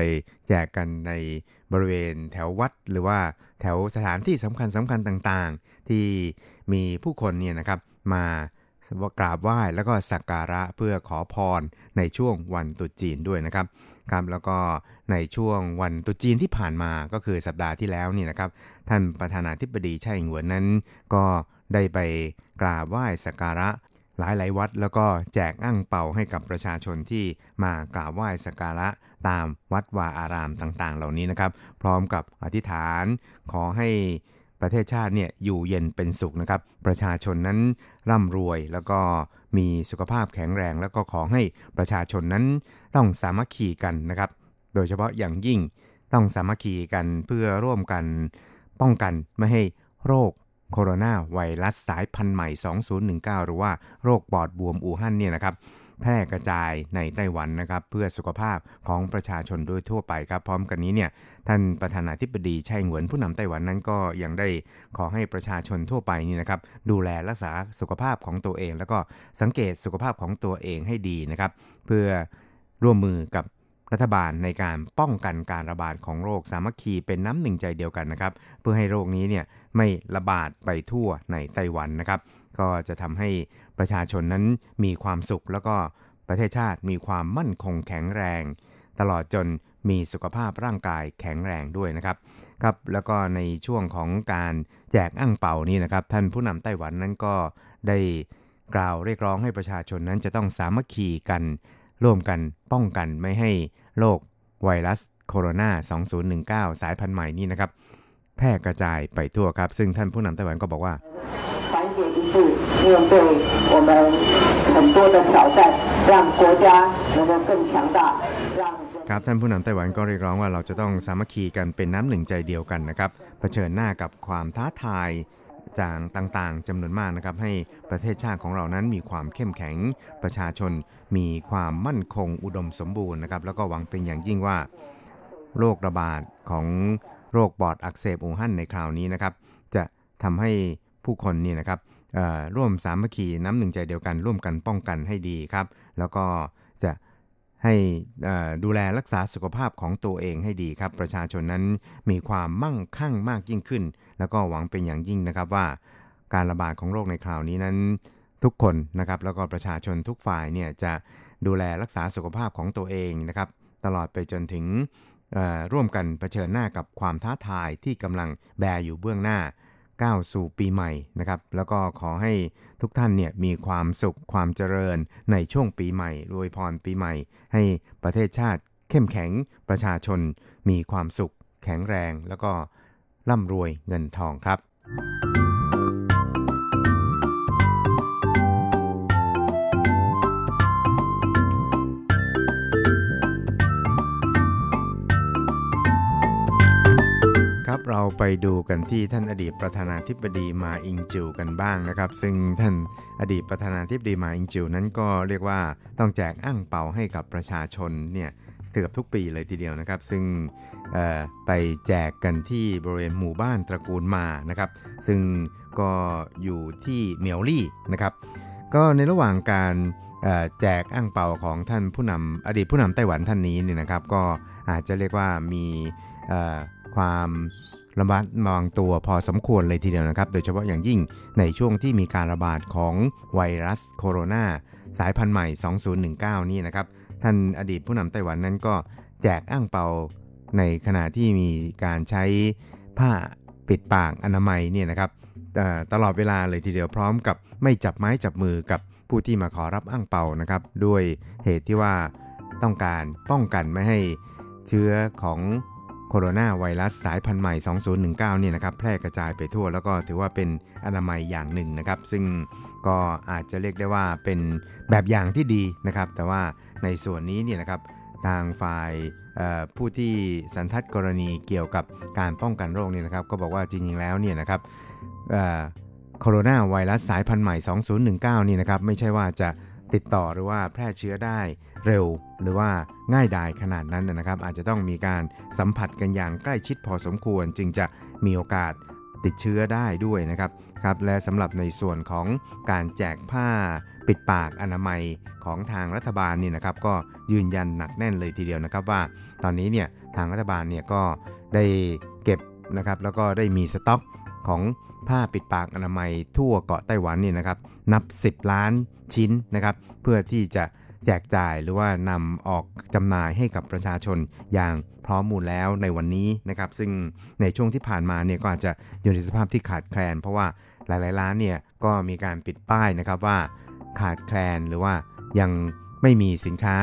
แจกกันในบริเวณแถววัด หรือว่าแถวสถานที่สำคัญสำคัญต่างๆ ที่มีผู้คนเนี่ยนะครับมา กราบไหว้แล้วก็สักการะเพื่อขอพรในช่วงวันตุจีนด้วยนะครับครับแล้วก็ในช่วงวันตุจีนที่ผ่านมาก็คือสัปดาห์ที่แล้วนี่นะครับ ท่านประธานาธิบดีไช่อิงหวนนั้น ก็ได้ไปกราบไหว้สักการะหลายหลายวัด แล้วก็แจกอั่งเป่าให้กับประชาชนที่มากราบไหว้สักการะตามวัดวาอารามต่างๆ เหล่านี้นะครับ พร้อมกับอธิษฐานขอให้ ประเทศชาติเนี่ยอยู่เย็นเป็นสุขนะครับ ประชาชนนั้นร่ำรวยแล้วก็มีสุขภาพแข็งแรง แล้วก็ขอให้ประชาชนนั้นต้องสามัคคีกันนะครับ โดยเฉพาะอย่างยิ่งต้องสามัคคีกันเพื่อร่วมกันป้องกันไม่ให้โรคโคโรนาไวรัสสายพันธุ์ใหม่ 2019 หรือว่าโรคปอดบวมอู่ฮั่นเนี่ยนะครับ แพร่กระจายในไต้หวันนะครับเพื่อสุขภาพของประชาชนโดยทั่วไปครับ พร้อมกันนี้เนี่ยท่านประธานาธิบดีไช่เหวินผู้นำไต้หวันนั้นก็ยังได้ขอให้ประชาชนทั่วไปนี่นะครับดูแลรักษาสุขภาพของตัวเอง แล้วก็สังเกตสุขภาพของตัวเองให้ดีนะครับเพื่อร่วมมือกับรัฐบาลในการป้องกันการระบาดของโรคสามัคคีเป็นน้ำหนึ่งใจเดียวกันนะครับ เพื่อให้โรคนี้เนี่ยไม่ระบาดไปทั่วในไต้หวันนะครับ ก็จะทำให้ประชาชนนั้นมีความสุข แล้วก็ประเทศชาติมีความมั่นคงแข็งแรง ตลอดจนมีสุขภาพร่างกายแข็งแรงด้วยนะครับครับ แล้วก็ในช่วงของการแจกอั่งเป่านี้นะครับ ท่านผู้นำไต้หวันนั้นก็ได้กล่าวเรียกร้องให้ประชาชนนั้นจะต้องสามัคคีกัน ร่วมกันป้องกันไม่ให้โรคไวรัสโคโรนา 2019 สายพันธุ์ใหม่นี้นะครับ แพร่กระจายไปทั่วครับ ซึ่งท่านผู้นำไต้หวันก็บอกว่า 团结一致面对我们很多的挑战，让国家能够更强大，让 ครับท่านผู้นำไต้หวันก็เรียกร้องว่าเราจะต้องสามัคคีกันเป็นน้ำหนึ่งใจเดียวกันนะครับเผชิญหน้ากับความท้าทายจางต่างๆจำนวนมากนะครับ ให้ประเทศชาติของเรานั้นมีความเข้มแข็งประชาชนมีความมั่นคงอุดมสมบูรณ์นะครับ แล้วก็หวังเป็นอย่างยิ่งว่า โรคระบาดของโรคปอดอักเสบอู่ฮั่นในคราวนี้นะครับ จะทำให้ผู้คนนี่นะครับเอ่อ ร่วมสามัคคีน้ำหนึ่งใจเดียวกัน ร่วมกันป้องกันให้ดีครับ แล้วก็จะให้ดูแลรักษาสุขภาพของตัวเองให้ดีครับ ประชาชนนั้นมีความมั่งคั่งมากยิ่งขึ้น แล้วก็หวังเป็นอย่างยิ่งนะครับว่า การระบาดของโรคในคราวนี้นั้นทุกคนนะครับแล้วก็ประชาชนทุกฝ่ายเนี่ยจะดูแลรักษาสุขภาพของตัวเองนะครับ ตลอดไปจนถึงร่วมกันเผชิญหน้ากับความท้าทายที่กำลังแบอยู่เบื้องหน้า ก้าวสู่ปีใหม่นะครับ แล้วก็ขอให้ทุกท่านเนี่ยมีความสุขความเจริญในช่วงปีใหม่รวยพรปีใหม่ ให้ประเทศชาติเข้มแข็งประชาชน มีความสุข แข็งแรง แล้วก็ร่ำรวยเงินทองครับ ครับเราไปดูกันที่ท่านอดีตประธานาธิบดีมาอิงจิวกันบ้างนะครับ ซึ่งท่านอดีตประธานาธิบดีมาอิงจิวนั้นก็เรียกว่าต้องแจกอ้างเปาให้กับประชาชนเนี่ยเกือบทุกปีเลยทีเดียวนะครับ ซึ่งไปแจกกันที่บริเวณหมู่บ้านตระกูลมานะครับ ซึ่งก็อยู่ที่เมียวลี่นะครับก็ในระหว่างการแจกอ้างเปาของท่านผู้นำอดีตผู้นำไต้หวันท่านนี้เนี่ยนะครับ ก็อาจจะเรียกว่ามี ความระมัดระวังตัวพอสมควรเลยทีเดียวนะครับ โดยเฉพาะอย่างยิ่งในช่วงที่มีการระบาดของไวรัสโคโรนาสายพันธุ์ใหม่ 2019 นี่นะครับ ท่านอดีตผู้นำไต้หวันนั้นก็แจกอ้างเปาในขณะที่มีการใช้ผ้าปิดปากอนามัยเนี่ยนะครับตลอดเวลาเลยทีเดียวพร้อมกับไม่จับไม้จับมือกับผู้ที่มาขอรับอ้างเปานะครับ ด้วยเหตุที่ว่าต้องการป้องกันไม่ให้เชื้อของ โคโรนาไวรัสสายพันธุ์ใหม่ 2019 เนี่ยนะครับแพร่กระจายไปทั่วแล้วก็ถือว่าเป็นอนามัยอย่างหนึ่งนะครับ ซึ่งก็อาจจะเรียกได้ว่าเป็นแบบอย่างที่ดีนะครับ แต่ว่าในส่วนนี้เนี่ยนะครับทางฝ่ายผู้ที่สันทัดกรณีเกี่ยวกับการป้องกันโรคเนี่ยนะครับ ก็บอกว่าจริงๆแล้วเนี่ยนะครับโคโรนาไวรัสสายพันธุ์ใหม่ 2019 นี่นะครับไม่ใช่ว่าจะ ติดต่อหรือว่าแพร่เชื้อได้เร็ว หรือว่าง่ายดายขนาดนั้นนะครับ อาจจะต้องมีการสัมผัสกันอย่างใกล้ชิดพอสมควร จึงจะมีโอกาสติดเชื้อได้ด้วยนะครับครับ และสำหรับในส่วนของการแจกผ้าปิดปากอนามัยของทางรัฐบาลนี่นะครับ ก็ยืนยันหนักแน่นเลยทีเดียวนะครับว่า ตอนนี้เนี่ยทางรัฐบาลเนี่ยก็ได้เก็บนะครับแล้วก็ได้มีสต็อก ของผ้าปิดปากอนามัยทั่วเกาะไต้หวันนี่นะครับนับ 10 ล้านชิ้นนะครับเพื่อที่จะแจกจ่ายหรือว่านำออกจำหน่ายให้กับประชาชนอย่างพร้อมมูลแล้วในวันนี้นะครับ ซึ่งในช่วงที่ผ่านมาเนี่ยก็อาจจะอยู่ในสภาพที่ขาดแคลน เพราะว่าหลายๆร้านเนี่ยก็มีการปิดป้ายนะครับว่าขาดแคลนหรือว่ายังไม่มีสินค้า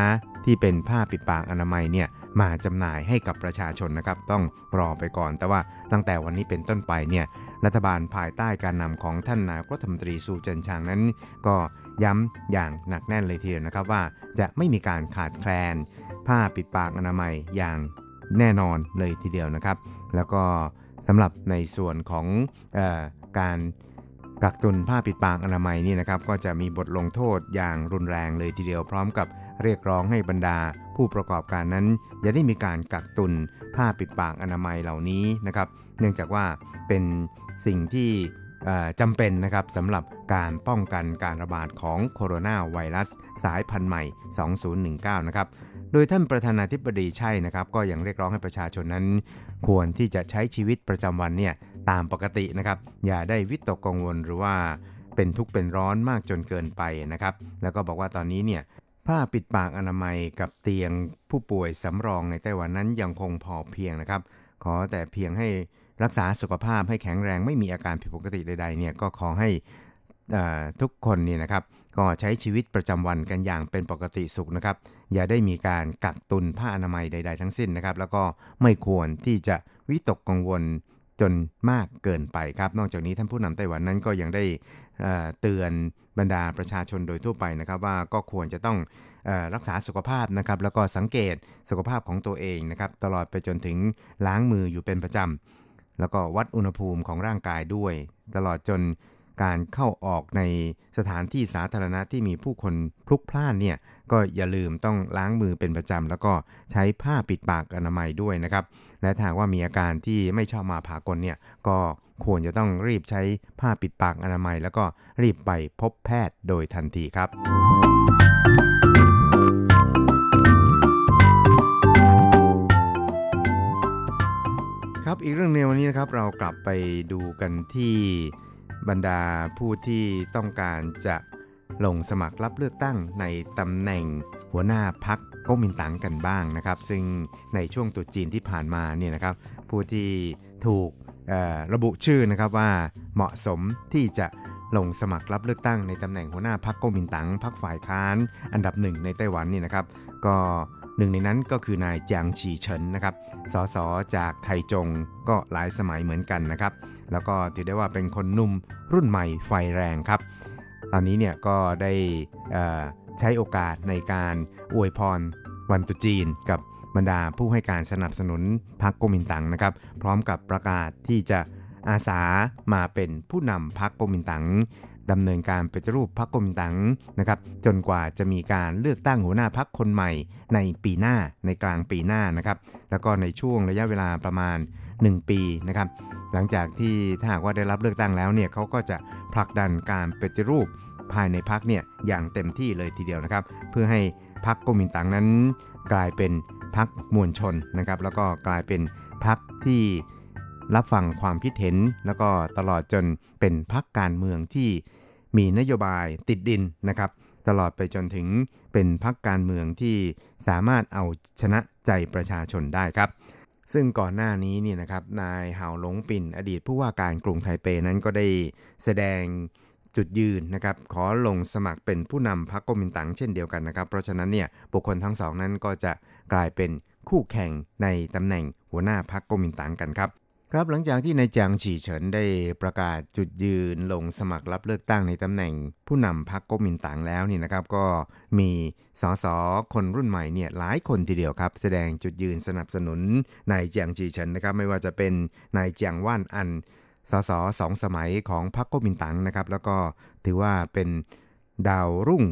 ที่เป็นผ้าปิดปากอนามัยเนี่ยมาจำหน่ายให้กับประชาชนนะครับ ต้องรอไปก่อน แต่ว่าตั้งแต่วันนี้เป็นต้นไปเนี่ย รัฐบาลภายใต้การนำของท่านนายกรัฐมนตรีสูเจินชางนั้น ก็ย้ำอย่างหนักแน่นเลยทีเดียวนะครับว่าจะไม่มีการขาดแคลน ผ้าปิดปากอนามัยอย่างแน่นอนเลยทีเดียวนะครับ แล้วก็สำหรับในส่วนของอการกักตุนผ้าปิดปากอนามัยนี่นะครับก็จะมีบทลงโทษอย่างรุนแรงเลยทีเดียวพร้อมกับเรียกร้องให้บรรดา ผู้ประกอบการนั้นอย่าได้มีการกักตุนผ้าปิดปากอนามัยเหล่านี้นะครับ เนื่องจากว่าเป็น สิ่งที่จำเป็นนะครับสำหรับการป้องกันการระบาดของโคโรนาไวรัสสายพันธุ์ใหม่ 2019 นะครับ โดยท่านประธานาธิบดีใช่นะครับ ก็ยังเรียกร้องให้ประชาชนนั้น ควรที่จะใช้ชีวิตประจำวันเนี่ยตามปกตินะครับ อย่าได้วิตกกังวลหรือว่าเป็นทุกข์เป็นร้อนมากจนเกินไปนะครับ แล้วก็บอกว่าตอนนี้เนี่ย ผ้าปิดปากอนามัยกับเตียงผู้ป่วยสำรองในไต้หวันนั้นยังคงพอเพียงนะครับ ขอแต่เพียงให้รักษาสุขภาพให้แข็งแรงไม่มีอาการผิดปกติใดๆเนี่ยก็ขอให้ทุกคนนี่นะครับ ก็ใช้ชีวิตประจำวันกันอย่างเป็นปกติสุขนะครับ อย่าได้มีการกักตุนผ้าอนามัยใด ๆ ทั้งสิ้นนะครับ แล้วก็ไม่ควรที่จะวิตกกังวล จนมากเกินไปครับ นอกจากนี้ท่านผู้นำไต้หวันนั้นก็ยังได้เตือนบรรดาประชาชนโดยทั่วไปนะครับว่าก็ควรจะต้องรักษาสุขภาพนะครับแล้วก็สังเกตสุขภาพของตัวเองนะครับตลอดไปจนถึงล้างมืออยู่เป็นประจำแล้วก็วัดอุณหภูมิของร่างกายด้วย ตลอดจน การเข้าออกในสถานที่สาธารณะที่มีผู้คนพลุกพล่านเนี่ยก็อย่าลืมต้องล้างมือเป็นประจำแล้วก็ใช้ผ้าปิดปากอนามัยด้วยนะครับ และถ้าว่ามีอาการที่ไม่ชอบมาพากลเนี่ยก็ควรจะต้องรีบใช้ผ้าปิดปากอนามัย แล้วก็รีบไปพบแพทย์โดยทันทีครับครับอีกเรื่องในวันนี้นะครับเรากลับไปดูกันที่ บรรดาผู้ที่ต้องการจะลงสมัครรับเลือกตั้งในตำแหน่งหัวหน้าพักก๊กมินตั๋งกันบ้างนะครับ ซึ่งในช่วงตุจีนที่ผ่านมาเนี่ยนะครับ ผู้ที่ถูกระบุชื่อนะครับว่าเหมาะสมที่จะลงสมัครรับเลือกตั้งในตำแหน่งหัวหน้าพักก๊กมินตั๋งพักฝ่ายค้าน อันดับหนึ่งในไต้หวันนี่นะครับ ก็หนึ่งในนั้นก็คือนายจางฉีเฉินนะครับสสจากไทจงก็หลายสมัยเหมือนกันนะครับ แล้วก็ถือได้ว่าเป็นคนหนุ่มรุ่นใหม่ไฟแรงครับ ตอนนี้เนี่ยก็ได้ใช้โอกาสในการอวยพรวันตุจีนกับบรรดาผู้ให้การสนับสนุนพรรคก๊กมินตั๋งนะครับ พร้อมกับประกาศที่จะอาสามาเป็นผู้นำพรรคก๊กมินตั๋ง ดำเนินการปฏิรูปพรรคก๊กมินตังนะครับจนกว่าจะมีการเลือกตั้งหัวหน้าพรรคคนใหม่ในปีหน้าในกลางปีหน้านะครับแล้วก็ในช่วงระยะเวลาประมาณ 1 ปีนะครับหลังจากที่ถ้าหากว่าได้รับเลือกตั้งแล้วเนี่ยเขาก็จะผลักดันการปฏิรูปภายในพรรคเนี่ยอย่างเต็มที่เลยทีเดียวนะครับ เพื่อให้พรรคก๊กมินตั๋งนั้น กลายเป็นพรรคมวลชนนะครับ แล้วก็กลายเป็นพรรคที่ รับฟังความคิดเห็น แล้วก็ตลอดจนเป็นพรรคการเมืองที่มีนโยบายติดดินนะครับ ตลอดไปจนถึงเป็นพรรคการเมืองที่สามารถเอาชนะใจประชาชนได้ครับ ซึ่งก่อนหน้านี้นี่นะครับนายหาหลงปิ่น อดีตผู้ว่าการกรุงไทเปนั้นก็ได้แสดงจุดยืนนะครับขอลงสมัครเป็นผู้นำพรรคก๊กมินตั๋งเช่นเดียวกันนะครับ เพราะฉะนั้นเนี่ยบุคคลทั้งสองนั้นก็จะกลายเป็นคู่แข่งในตำแหน่งหัวหน้าพรรคก๊กมินตั๋งกันครับ ครับหลังจากที่นายจางฉีเฉินได้ประกาศจุดยืนลงสมัครรับเลือกตั้งในตำแหน่งผู้นำพรรคก๊กมินตั๋งแล้วนี่นะครับ ก็มีสสคนรุ่นใหม่เนี่ยหลายคนทีเดียวครับ แสดงจุดยืนสนับสนุนนายจางฉีเฉินนะครับ ไม่ว่าจะเป็นนายจางว่านอันสสสองสมัยของพรรคก๊กมินตั๋งนะครับ แล้วก็ถือว่าเป็นดาวรุ่ง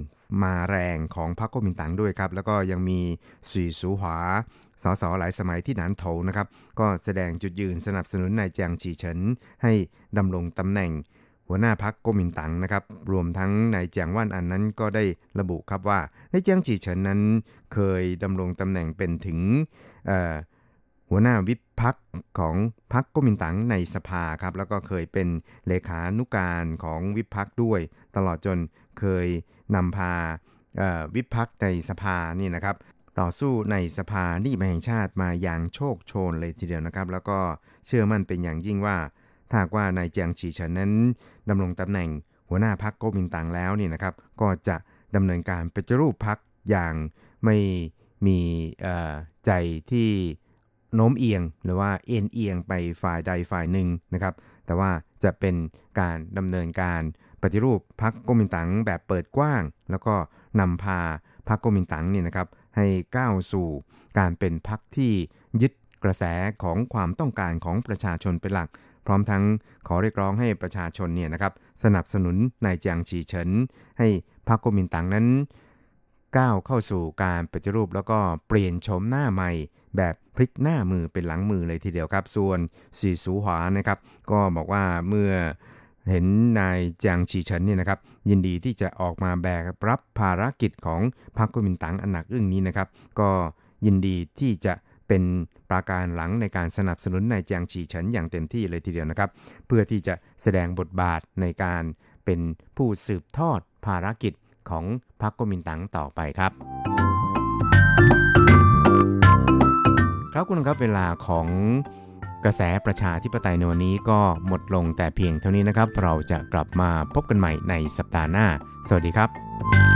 มาแรงของพรรคก๊กมินตั๋งด้วยครับ แล้วก็ยังมีสีสูหวาสสหลายสมัยที่หนานโถนะครับ ก็แสดงจุดยืนสนับสนุนนายแจงฉีเฉินให้ดำรงตำแหน่ง หัวหน้าพักก๊กมินตั๋งนะครับ รวมทั้งนายแจงว่านอันนั้นก็ได้ระบุครับว่านายแจงฉีเฉินนั้นเคยดำรงตำแหน่งเป็นถึงหัวหน้าวิพักของพรรคก๊กมินตั๋งในสภาครับ แล้วก็เคยเป็นเลขานุการของวิพักด้วย ตลอดจน เคยนำพาวิพักในสภานี่นะครับต่อสู้ในสภานิติบัญญัติแห่งชาติมาอย่างโชคโชนเลยทีเดียวนะครับ แล้วก็เชื่อมั่นเป็นอย่างยิ่งว่าถ้าว่านายเจียงฉีเฉินนั้นดำรงตำแหน่งหัวหน้าพักโกมินตังแล้วนี่นะครับ ก็จะดำเนินการปฏิรูปพักอย่างไม่มีใจที่โน้มเอียงหรือว่าเอ็นเอียงไปฝ่ายใดฝ่ายหนึ่งนะครับ แต่ว่าจะเป็นการดำเนินการ ปฏิรูปพักโกมินตังแบบเปิดกว้าง แล้วก็นำพาพรรคโกมินตั๋งนี่นะครับให้ก้าวสู่การเป็นพรรคที่ยึดกระแสของความต้องการของประชาชนเป็นหลัก พร้อมทั้งขอเรียกร้องให้ประชาชนเนี่ยนะครับสนับสนุนนายจางฉีเฉิน ให้พรรคโกมินตั๋งนั้น ก้าวเข้าสู่การปฏิรูปแล้วก็เปลี่ยนโฉมหน้าใหม่แบบพลิกหน้ามือเป็นหลังมือเลยทีเดียวครับ ส่วนสีสูหวานะครับ ก็บอกว่าเมื่อ เห็นนายจางฉีเฉินเนี่ยนะครับยินดีที่จะออกมาแบกรับภารกิจของพรรคกุมินตังอันหนักอึ้งนี้นะครับก็ยินดีที่จะเป็นปราการหลังในการสนับสนุนนายจางฉีเฉินอย่างเต็มที่เลยทีเดียวนะครับ เพื่อที่จะแสดงบทบาทในการเป็นผู้สืบทอดภารกิจของพรรคกุมินตังต่อไปครับ ครับคุณครับเวลาของ กระแสประชาธิปไตยในวันนี้ก็หมดลงแต่เพียงเท่านี้นะครับ เราจะกลับมาพบกันใหม่ในสัปดาห์หน้า สวัสดีครับ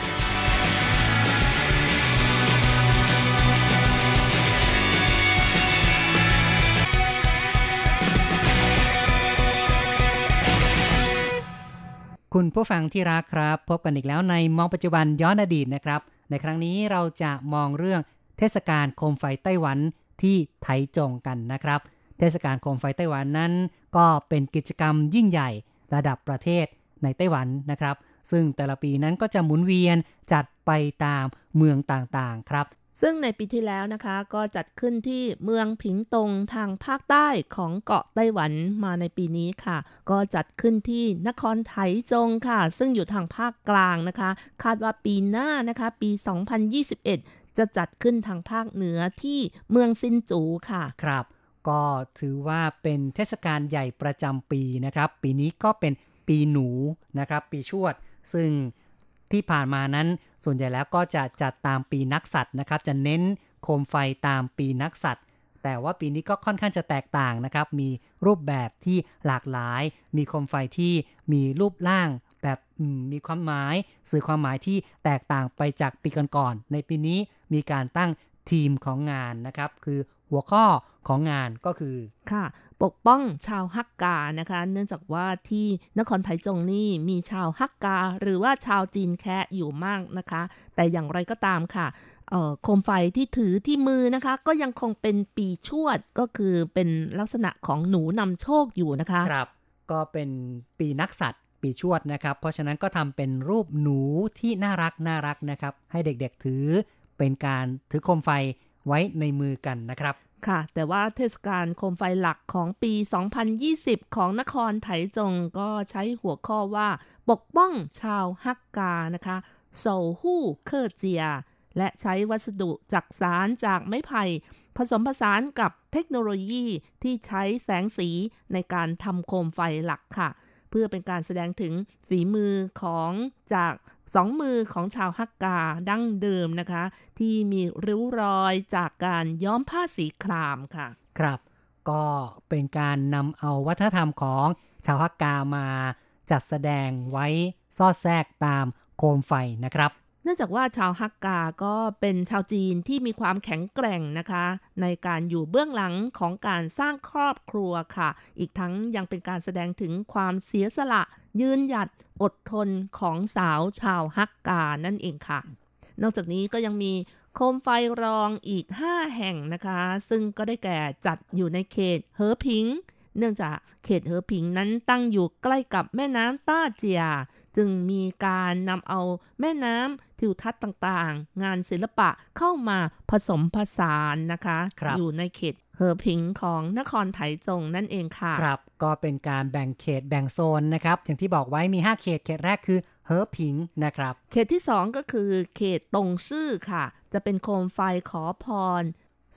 คุณผู้ฟังที่รักครับ พบกันอีกแล้วในมองปัจจุบันย้อนอดีตนะครับ ในครั้งนี้เราจะมองเรื่องเทศกาลโคมไฟไต้หวันที่ไถจงกันนะครับ เทศกาลโคมไฟไต้หวันนั้น ก็เป็นกิจกรรมยิ่งใหญ่ระดับประเทศในไต้หวันนะครับ ซึ่งแต่ละปีนั้นก็จะหมุนเวียนจัดไปตามเมืองต่างๆครับ ซึ่งในปีที่แล้วนะคะก็จัดขึ้นที่เมืองผิงตงทางภาคใต้ของเกาะไต้หวันมาในปีนี้ค่ะ ก็จัดขึ้นที่นครไถจงค่ะ ซึ่งอยู่ทางภาคกลางนะคะ คาดว่าปีหน้านะคะ ปี 2021 จะจัดขึ้นทางภาคเหนือที่เมืองซินจูค่ะครับก็ถือว่าเป็นเทศกาลใหญ่ประจำปีนะครับ ปีนี้ก็เป็นปีหนูนะครับ ปีชวด ซึ่ง ที่ผ่านมานั้น ส่วนใหญ่แล้วก็จะจัดตามปีนักสัตว์นะครับ จะเน้นโคมไฟตามปีนักสัตว์ แต่ว่าปีนี้ก็ค่อนข้างจะแตกต่างนะครับ มีรูปแบบที่หลากหลาย มีโคมไฟที่มีรูปร่างแบบมมีความหมาย สื่อความหมายที่แตกต่างไปจากปีก่อนๆในปีนี้มีการตั้ง ทีมของงานนะครับ คือหัวข้อของงานก็คือค่ะ ปกป้องชาวฮักกานะคะ เนื่องจากว่าที่นครไถจงนี่มีชาวฮักกา หรือว่าชาวจีนแคะอยู่มากนะคะ แต่อย่างไรก็ตามค่ะเอ่อโคมไฟที่ถือที่มือนะคะ ก็ยังคงเป็นปีชวดก็คือเป็นลักษณะของหนูนำโชคอยู่นะคะครับ ก็เป็นปีนักสัตว์ปีชวดนะครับ เพราะฉะนั้นก็ทำเป็นรูปหนูที่น่ารักน่ารักนะครับ ให้เด็กๆถือ เป็นการถือโคมไฟไว้ในมือกันนะครับ ค่ะ แต่ว่าเทศกาลโคมไฟหลักของปี 2020 ของนครไถจงก็ใช้หัวข้อว่าปกป้องชาวฮักกานะคะโซฮู้เคอร์เจีย และใช้วัสดุจักสารจากไม้ไผ่ผสมผสานกับเทคโนโลยีที่ใช้แสงสีในการทำโคมไฟหลักค่ะ เพื่อเป็นการแสดงถึงฝีมือของจากสองมือของชาวฮักกาดั้งเดิมนะคะ ที่มีริ้วรอยจากการย้อมผ้าสีครามค่ะ ครับ ก็เป็นการนำเอาวัฒนธรรมของชาวฮักกามาจัดแสดงไว้ซอดแทรกตามโคมไฟนะครับ เนื่องจากว่าชาวฮักกาก็เป็นชาวจีนที่มีความแข็งแกร่งนะคะ ในการอยู่เบื้องหลังของการสร้างครอบครัวค่ะ อีกทั้งยังเป็นการแสดงถึงความเสียสละ ยืนหยัดอดทนของสาวชาวฮักกานั่นเองค่ะ นอกจากนี้ก็ยังมีโคมไฟรองอีก 5 แห่งนะคะ ซึ่งก็ได้แก่จัดอยู่ในเขตเฮอพิง เนื่องจากเขตเฮอพิงนั้นตั้งอยู่ใกล้กับแม่น้ำต้าเจีย จึงมีการนำเอาแม่น้ำทิวทัศน์ต่างๆ งานศิลปะเข้ามาผสมผสานนะคะครับอยู่ในเขตเฮอพิงของนครไถจงนั่นเองค่ะครับ ก็เป็นการแบ่งเขตแบ่งโซนนะครับ อย่างที่บอกไว้มี 5 เขตเขตแรกคือเฮอผิงนะครับ เขตที่ 2 ก็คือ เขตตงซื่อค่ะ จะเป็นโคมไฟขอพร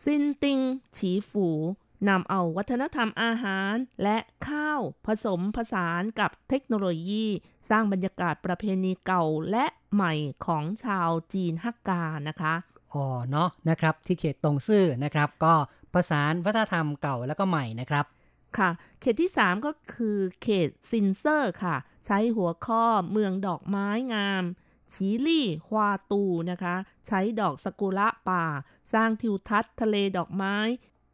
ซินติงฉีฝู นำเอาวัฒนธรรมอาหารและข้าวผสมผสานกับเทคโนโลยี สร้างบรรยากาศประเพณีเก่าและใหม่ของชาวจีนฮักกาานะคะอ๋อเนาะนะครับที่เขตตงซื่อนะครับ ก็ประสานวัฒนธรรมเก่าแล้วก็ใหม่นะครับค่ะเขตที่ 3 ก็คือเขตซินเส้อค่ะ ใช้หัวข้อเมืองดอกไม้งาม 綺麗花都นะคะ ใช้ดอกซากุระป่า สร้างทิวทัศน์ทะเลดอกไม้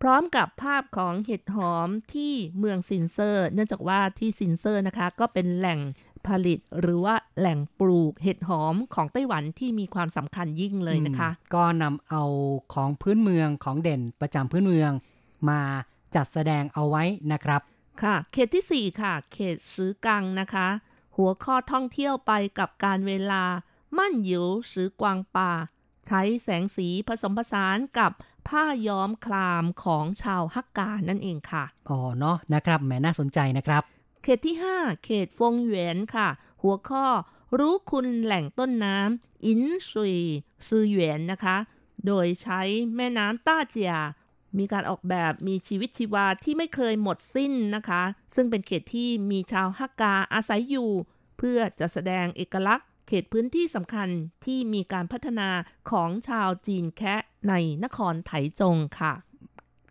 พร้อมกับภาพของเห็ดหอมที่เมืองซินเส้อ เนื่องจากว่าที่ซินเส้อนะคะ ก็เป็นแหล่งผลิตหรือว่าแหล่งปลูกเห็ดหอมของไต้หวันที่มีความสำคัญยิ่งเลยนะคะอืมก็นำเอาของพื้นเมืองของเด่นประจำพื้นเมือง มาจัดแสดงเอาไว้นะครับค่ะ เขตที่ 4 ค่ะ เขตซื้อกังนะคะ หัวข้อท่องเที่ยวไปกับการเวลา มั่นหยิวซื้อกวางป่า ใช้แสงสีผสมผสานกับ ผ้าย้อมคลามของชาวฮักกานั่นเองค่ะ อ๋อเนาะนะครับแหมน่าสนใจนะครับ เขตที่ 5 เขตฟงเหวียนค่ะ หัวข้อรู้คุณแหล่งต้นน้ำอินซุยซือเหวียนนะคะ โดยใช้แม่น้ำต้าเจียมีการออกแบบมีชีวิตชีวาที่ไม่เคยหมดสิ้นนะคะ ซึ่งเป็นเขตที่มีชาวฮักกาอาศัยอยู่ เพื่อจะแสดงเอกลักษณ์ เขตพื้นที่สำคัญที่มีการพัฒนาของชาวจีนแคะในนครไถจงค่ะ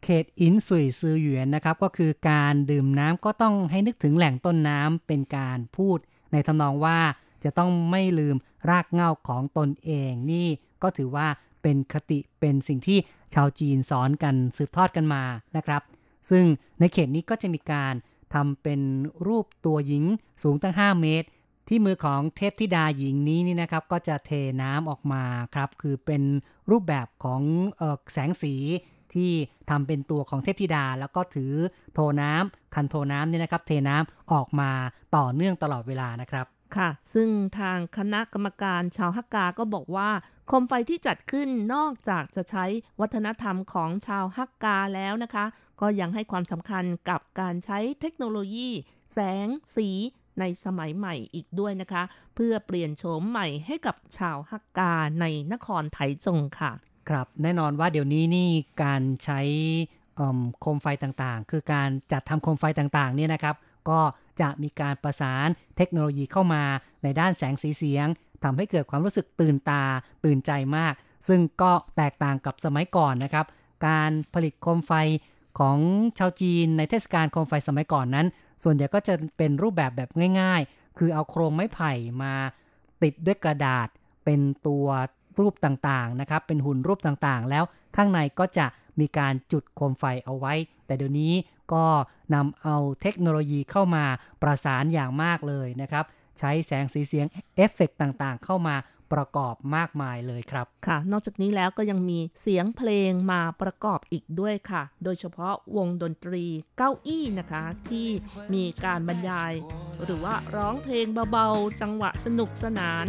เขตอินสุยซือหยวนนะครับ ก็คือการดื่มน้ำก็ต้องให้นึกถึงแหล่งต้นน้ำเป็นการพูด ในทำนองว่าจะต้องไม่ลืมรากเหง้าของตนเองนี่ก็ถือว่าเป็นคติเป็นสิ่งที่ชาวจีนสอนกันสืบทอดกันมานะครับ ซึ่งในเขตนี้ก็จะมีการทำเป็นรูปตัวหญิงสูงตั้ง 5 เมตร ที่มือของเทพธิดาหญิงนี้นี่นะครับ ก็จะเทน้ำออกมาครับ คือเป็นรูปแบบของออแสงสีที่ทำเป็นตัวของเทพธิดา แล้วก็ถือโทน้ำคันโทน้ำเนี่ยนะครับ เทน้ำออกมาต่อเนื่องตลอดเวลานะครับค่ะ ซึ่งทางคณะกรรมการชาวฮักกา ก็บอกว่าโคมไฟที่จัดขึ้นนอกจากจะใช้วัฒนธรรมของชาวฮักกาแล้วนะคะ ก็ยังให้ความสำคัญกับการใช้เทคโนโลยี แสง สี ในสมัยใหม่อีกด้วยนะคะ เพื่อเปลี่ยนโฉมใหม่ให้กับชาวฮักกาในนครไถจงค่ะ ครับแน่นอนว่าเดี๋ยวนี้นี่การใช้โคมไฟต่างๆ คือการจัดทำโคมไฟต่างๆเนี่ยนะครับ ก็จะมีการประสานเทคโนโลยีเข้ามาในด้านแสงสีเสียงทำให้เกิดความรู้สึกตื่นตาตื่นใจมาก ซึ่งก็แตกต่างกับสมัยก่อนนะครับ การผลิตโคมไฟของชาวจีนในเทศกาลโคมไฟสมัยก่อนนั้น ส่วนใหญ่ก็จะเป็นรูปแบบแบบง่าย ๆ คือเอาโครงไม้ไผ่มาติดด้วยกระดาษ เป็นตัวรูปต่างๆนะครับ เป็นหุ่นรูปต่างๆ แล้วข้างในก็จะมีการจุดโคมไฟเอาไว้ แต่เดี๋ยวนี้ก็นำเอาเทคโนโลยีเข้ามาประสานอย่างมากเลยนะครับ ใช้แสงสีเสียงเอฟเฟกต่างๆ เข้ามา ประกอบมากมายเลยครับค่ะ นอกจากนี้แล้วก็ยังมีเสียงเพลงมาประกอบอีกด้วยค่ะ โดยเฉพาะวงดนตรีเก้าอี้นะคะ ที่มีการบรรยาย หรือว่าร้องเพลงเบาๆ จังหวะสนุกสนาน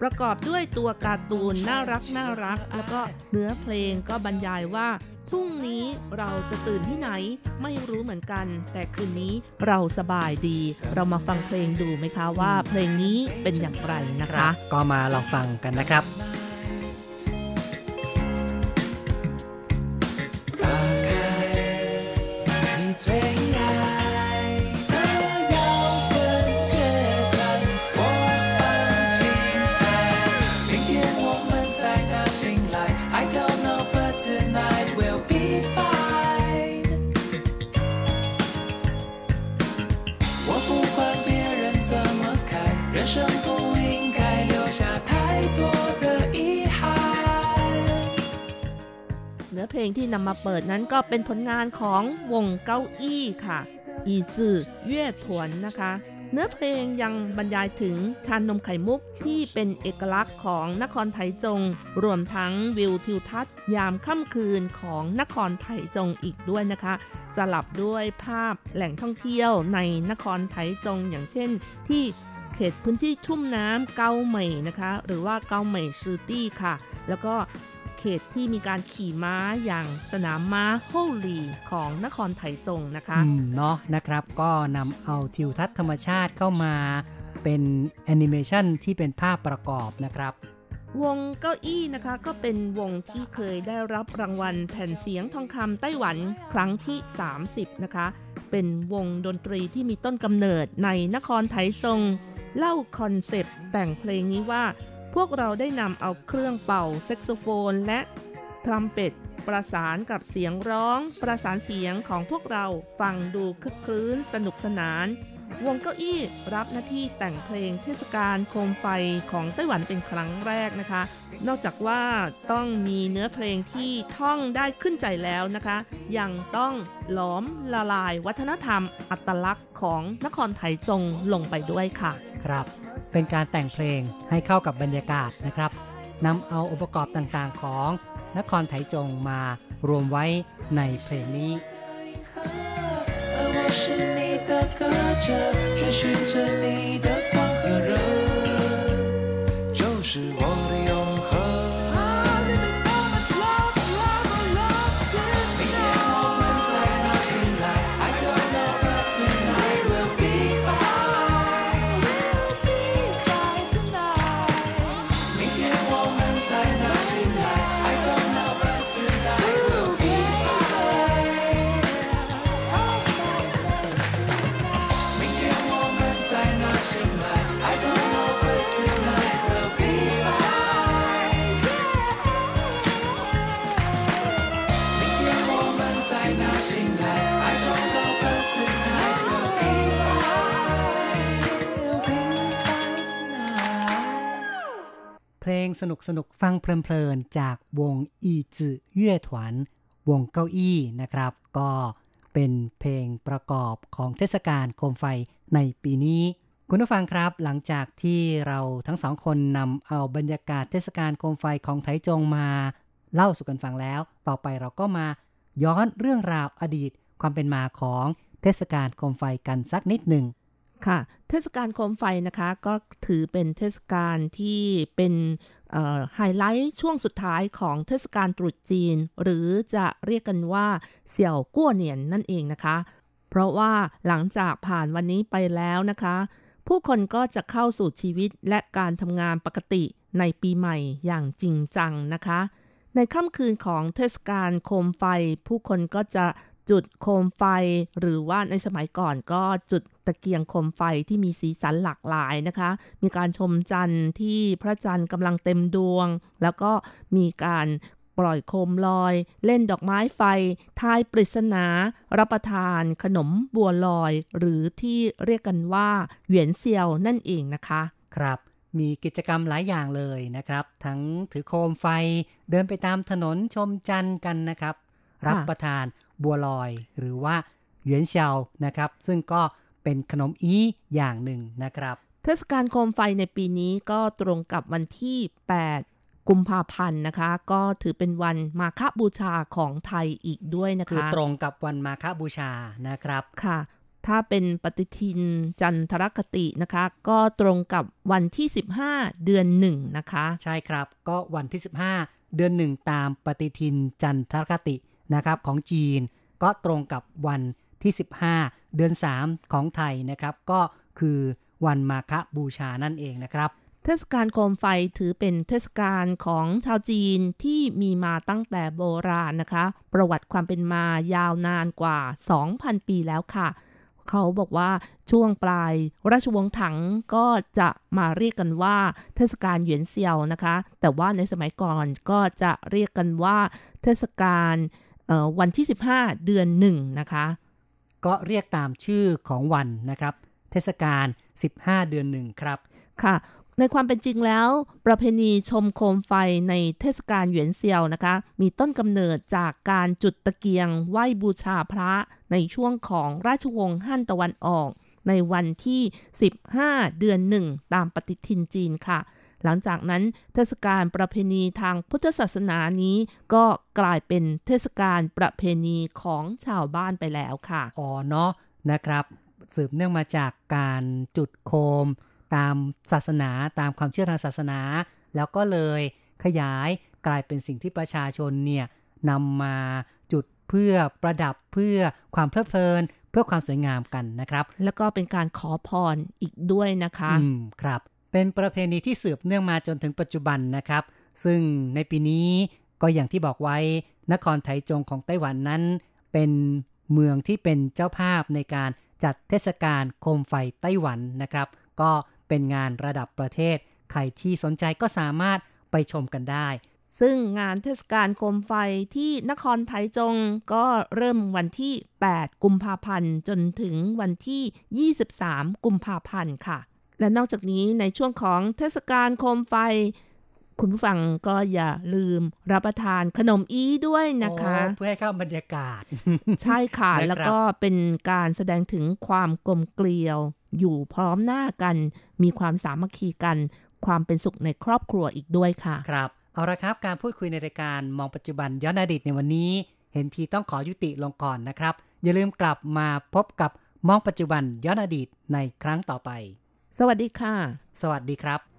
ประกอบด้วยตัวการ์ตูนน่ารักน่ารัก แล้วก็เนื้อเพลงก็บรรยายว่า พรุ่งนี้เราจะตื่นที่ไหนไม่รู้เหมือนกัน แต่คืนนี้เราสบายดี เรามาฟังเพลงดูไหมคะว่าเพลงนี้เป็นอย่างไรนะคะ ก็มาลองฟังกันนะครับ เพลงที่นำมาเปิดนั้นก็เป็นผลงานของวงเก้าอี้ค่ะ อีจื่อเย่ถวนนะคะ เนื้อเพลงยังบรรยายถึงชานนมไข่มุกที่เป็นเอกลักษณ์ของนครไถจง รวมทั้งวิวทิวทัศน์ยามค่ำคืนของนครไถจงอีกด้วยนะคะ สลับด้วยภาพแหล่งท่องเที่ยวในนครไถจงอย่างเช่นที่เขตพื้นที่ชุ่มน้ำเกาเหม่นะคะ หรือว่าเกาเหม่ซือตี้ค่ะ แล้วก็ เขตที่มีการขี่ม้าอย่างสนามม้าโฮลีของนครไถจงนะคะอืมเนาะนะครับก็นำเอาทิวทัศน์ธรรมชาติเข้ามาเป็นแอนิเมชันที่เป็นภาพประกอบนะครับวงเก้าอี้นะคะก็เป็นวงที่เคยได้รับรางวัลแผ่นเสียงทองคำไต้หวันครั้งที่ 30 นะคะ เป็นวงดนตรีที่มีต้นกำเนิดในนครไถจงเล่า concept แต่งเพลงนี้ว่า พวกเราได้นำเอาเครื่องเป่าแซกโซโฟน และทรัมเป็ตประสานกับเสียงร้อง ประสานเสียงของพวกเราฟังดูคึกครื้นสนุกสนาน วงเก้าอี้รับหน้าที่แต่งเพลงเทศกาลโคมไฟของไต้หวันเป็นครั้งแรกนะคะ นอกจากว่าต้องมีเนื้อเพลงที่ท่องได้ขึ้นใจแล้วนะคะ ยังต้องหลอมละลายวัฒนธรรมอัตลักษณ์ของนครไถจงลงไปด้วยค่ะ ครับ เป็นการแต่งเพลงให้เข้ากับบรรยากาศนะครับนำเอาองค์ประกอบต่างๆของนครไถจงมารวมไว้ในเพลงนี้ 而我是你的歌者，追寻着你的光和热， สนุกสนุกๆฟังเพลินๆ จากวงอีจือเย่ถวนวงเก้าอี้นะครับ ก็เป็นเพลงประกอบของเทศกาลโคมไฟในปีนี้ คุณผู้ฟังครับ หลังจากที่เราทั้งสองคนนำเอาบรรยากาศเทศกาลโคมไฟของไทจงมาเล่าสู่กันฟังแล้ว ต่อไปเราก็มาย้อนเรื่องราวอดีตความเป็นมาของเทศกาลโคมไฟกันสักนิดหนึ่งค่ะ เทศกาลโคมไฟนะคะก็ถือเป็นเทศกาลที่เป็น ไฮไลท์ช่วงสุดท้ายของเทศกาลตรุษจีน หรือจะเรียกกันว่าเสี่ยวกั้วเหนียนนั่นเองนะคะ เพราะว่าหลังจากผ่านวันนี้ไปแล้วนะคะ ผู้คนก็จะเข้าสู่ชีวิตและการทำงานปกติในปีใหม่อย่างจริงจังนะคะ ในค่ำคืนของเทศกาลโคมไฟ ผู้คนก็จะ จุดโคมไฟ หรือว่าในสมัยก่อนก็จุดตะเกียงโคมไฟที่มีสีสันหลากหลายนะคะ มีการชมจันทร์ที่พระจันทร์กำลังเต็มดวง แล้วก็มีการปล่อยโคมลอย เล่นดอกไม้ไฟ ทายปริศนา รับประทาน ขนมบัวลอย หรือที่เรียกกันว่า เหวียนเซียวนั่นเองนะคะ ครับ มีกิจกรรมหลายอย่างเลยนะครับ ทั้งถือโคมไฟ เดินไปตามถนนชมจันทร์กันนะครับ รับประทาน บัวลอย หรือว่าเหวียนเฉานะครับ ซึ่งก็เป็นขนมอีอย่างหนึ่งนะครับ เทศกาลโคมไฟในปีนี้ก็ตรงกับวันที่ 8 กุมภาพันธ์นะคะ ก็ถือเป็นวันมาฆบูชาของไทยอีกด้วยนะคะคือตรงกับวันมาฆบูชานะครับค่ะถ้าเป็นปฏิทินจันทรคตินะคะ ก็ตรงกับวันที่ 15 เดือนหนึ่งนะคะ ใช่ครับก็วันที่ 15 เดือนหนึ่งตามปฏิทินจันทรคติ นะครับของจีน ก็ตรงกับวันที่ 15 เดือน 3 ของไทยนะครับ ก็คือวันมาฆบูชานั่นเองนะครับ เทศกาลโคมไฟถือเป็นเทศกาลของชาวจีนที่มีมาตั้งแต่โบราณนะคะ ประวัติความเป็นมายาวนานกว่า 2,000 ปีแล้วค่ะเขาบอกว่าช่วงปลายราชวงศ์ถังก็จะมาเรียกกันว่าเทศกาลเหวียนเซียวนะคะ แต่ว่าในสมัยก่อนก็จะเรียกกันว่าเทศกาล วันที่ 15 เดือนหนึ่งนะคะ ก็เรียกตามชื่อของวันนะครับ เทศกาล 15 เดือนหนึ่งครับค่ะ ในความเป็นจริงแล้ว ประเพณีชมโคมไฟในเทศกาลเหวียนเซียวนะคะ มีต้นกำเนิดจากการจุดตะเกียงไหว้บูชาพระในช่วงของราชวงศ์ฮั่นตะวันออก ในวันที่ 15 เดือนหนึ่งตามปฏิทินจีนค่ะ หลังจากนั้นเทศกาลประเพณีทางพุทธศาสนานี้ก็กลายเป็นเทศกาลประเพณีของชาวบ้านไปแล้วค่ะ อ๋อเนาะนะครับสืบเนื่องมาจากการจุดโคม ตามศาสนาตามความเชื่อทางศาสนา แล้วก็เลยขยายกลายเป็นสิ่งที่ประชาชนเนี่ยนำมาจุดเพื่อประดับเพื่อความเพลิดเพลิน เพื่อความสวยงามกันนะครับ แล้วก็เป็นการขอพรอีกด้วยนะคะ อืมครับ เป็นประเพณีที่สืบเนื่องมาจนถึงปัจจุบันนะครับ ซึ่งในปีนี้ก็อย่างที่บอกไว้ นครไถจงของไต้หวันนั้น เป็นเมืองที่เป็นเจ้าภาพในการจัดเทศกาลโคมไฟไต้หวันนะครับ ก็เป็นงานระดับประเทศ ใครที่สนใจก็สามารถไปชมกันได้ ซึ่งงานเทศกาลโคมไฟที่นครไทจงก็เริ่มวันที่ 8 กุมภาพันธ์ จนถึงวันที่ 23 กุมภาพันธ์ค่ะ และนอกจากนี้ในช่วงของเทศกาลโคมไฟ คุณผู้ฟังก็อย่าลืมรับประทานขนมอีด้วยนะคะโอ้เพื่อให้เข้าบรรยากาศ ใช่ค่ะนะครับแล้วก็เป็นการแสดงถึงความกลมเกลียว อยู่พร้อมหน้ากัน มีความสามัคคีกัน ความเป็นสุขในครอบครัวอีกด้วยค่ะ ครับเอาละครับการพูดคุยในรายการมองปัจจุบันย้อนอดีตในวันนี้ เห็นทีต้องขอยุติลงก่อนนะครับ อย่าลืมกลับมาพบกับมองปัจจุบันย้อนอดีตในครั้งต่อไป สวัสดีค่ะ สวัสดีครับ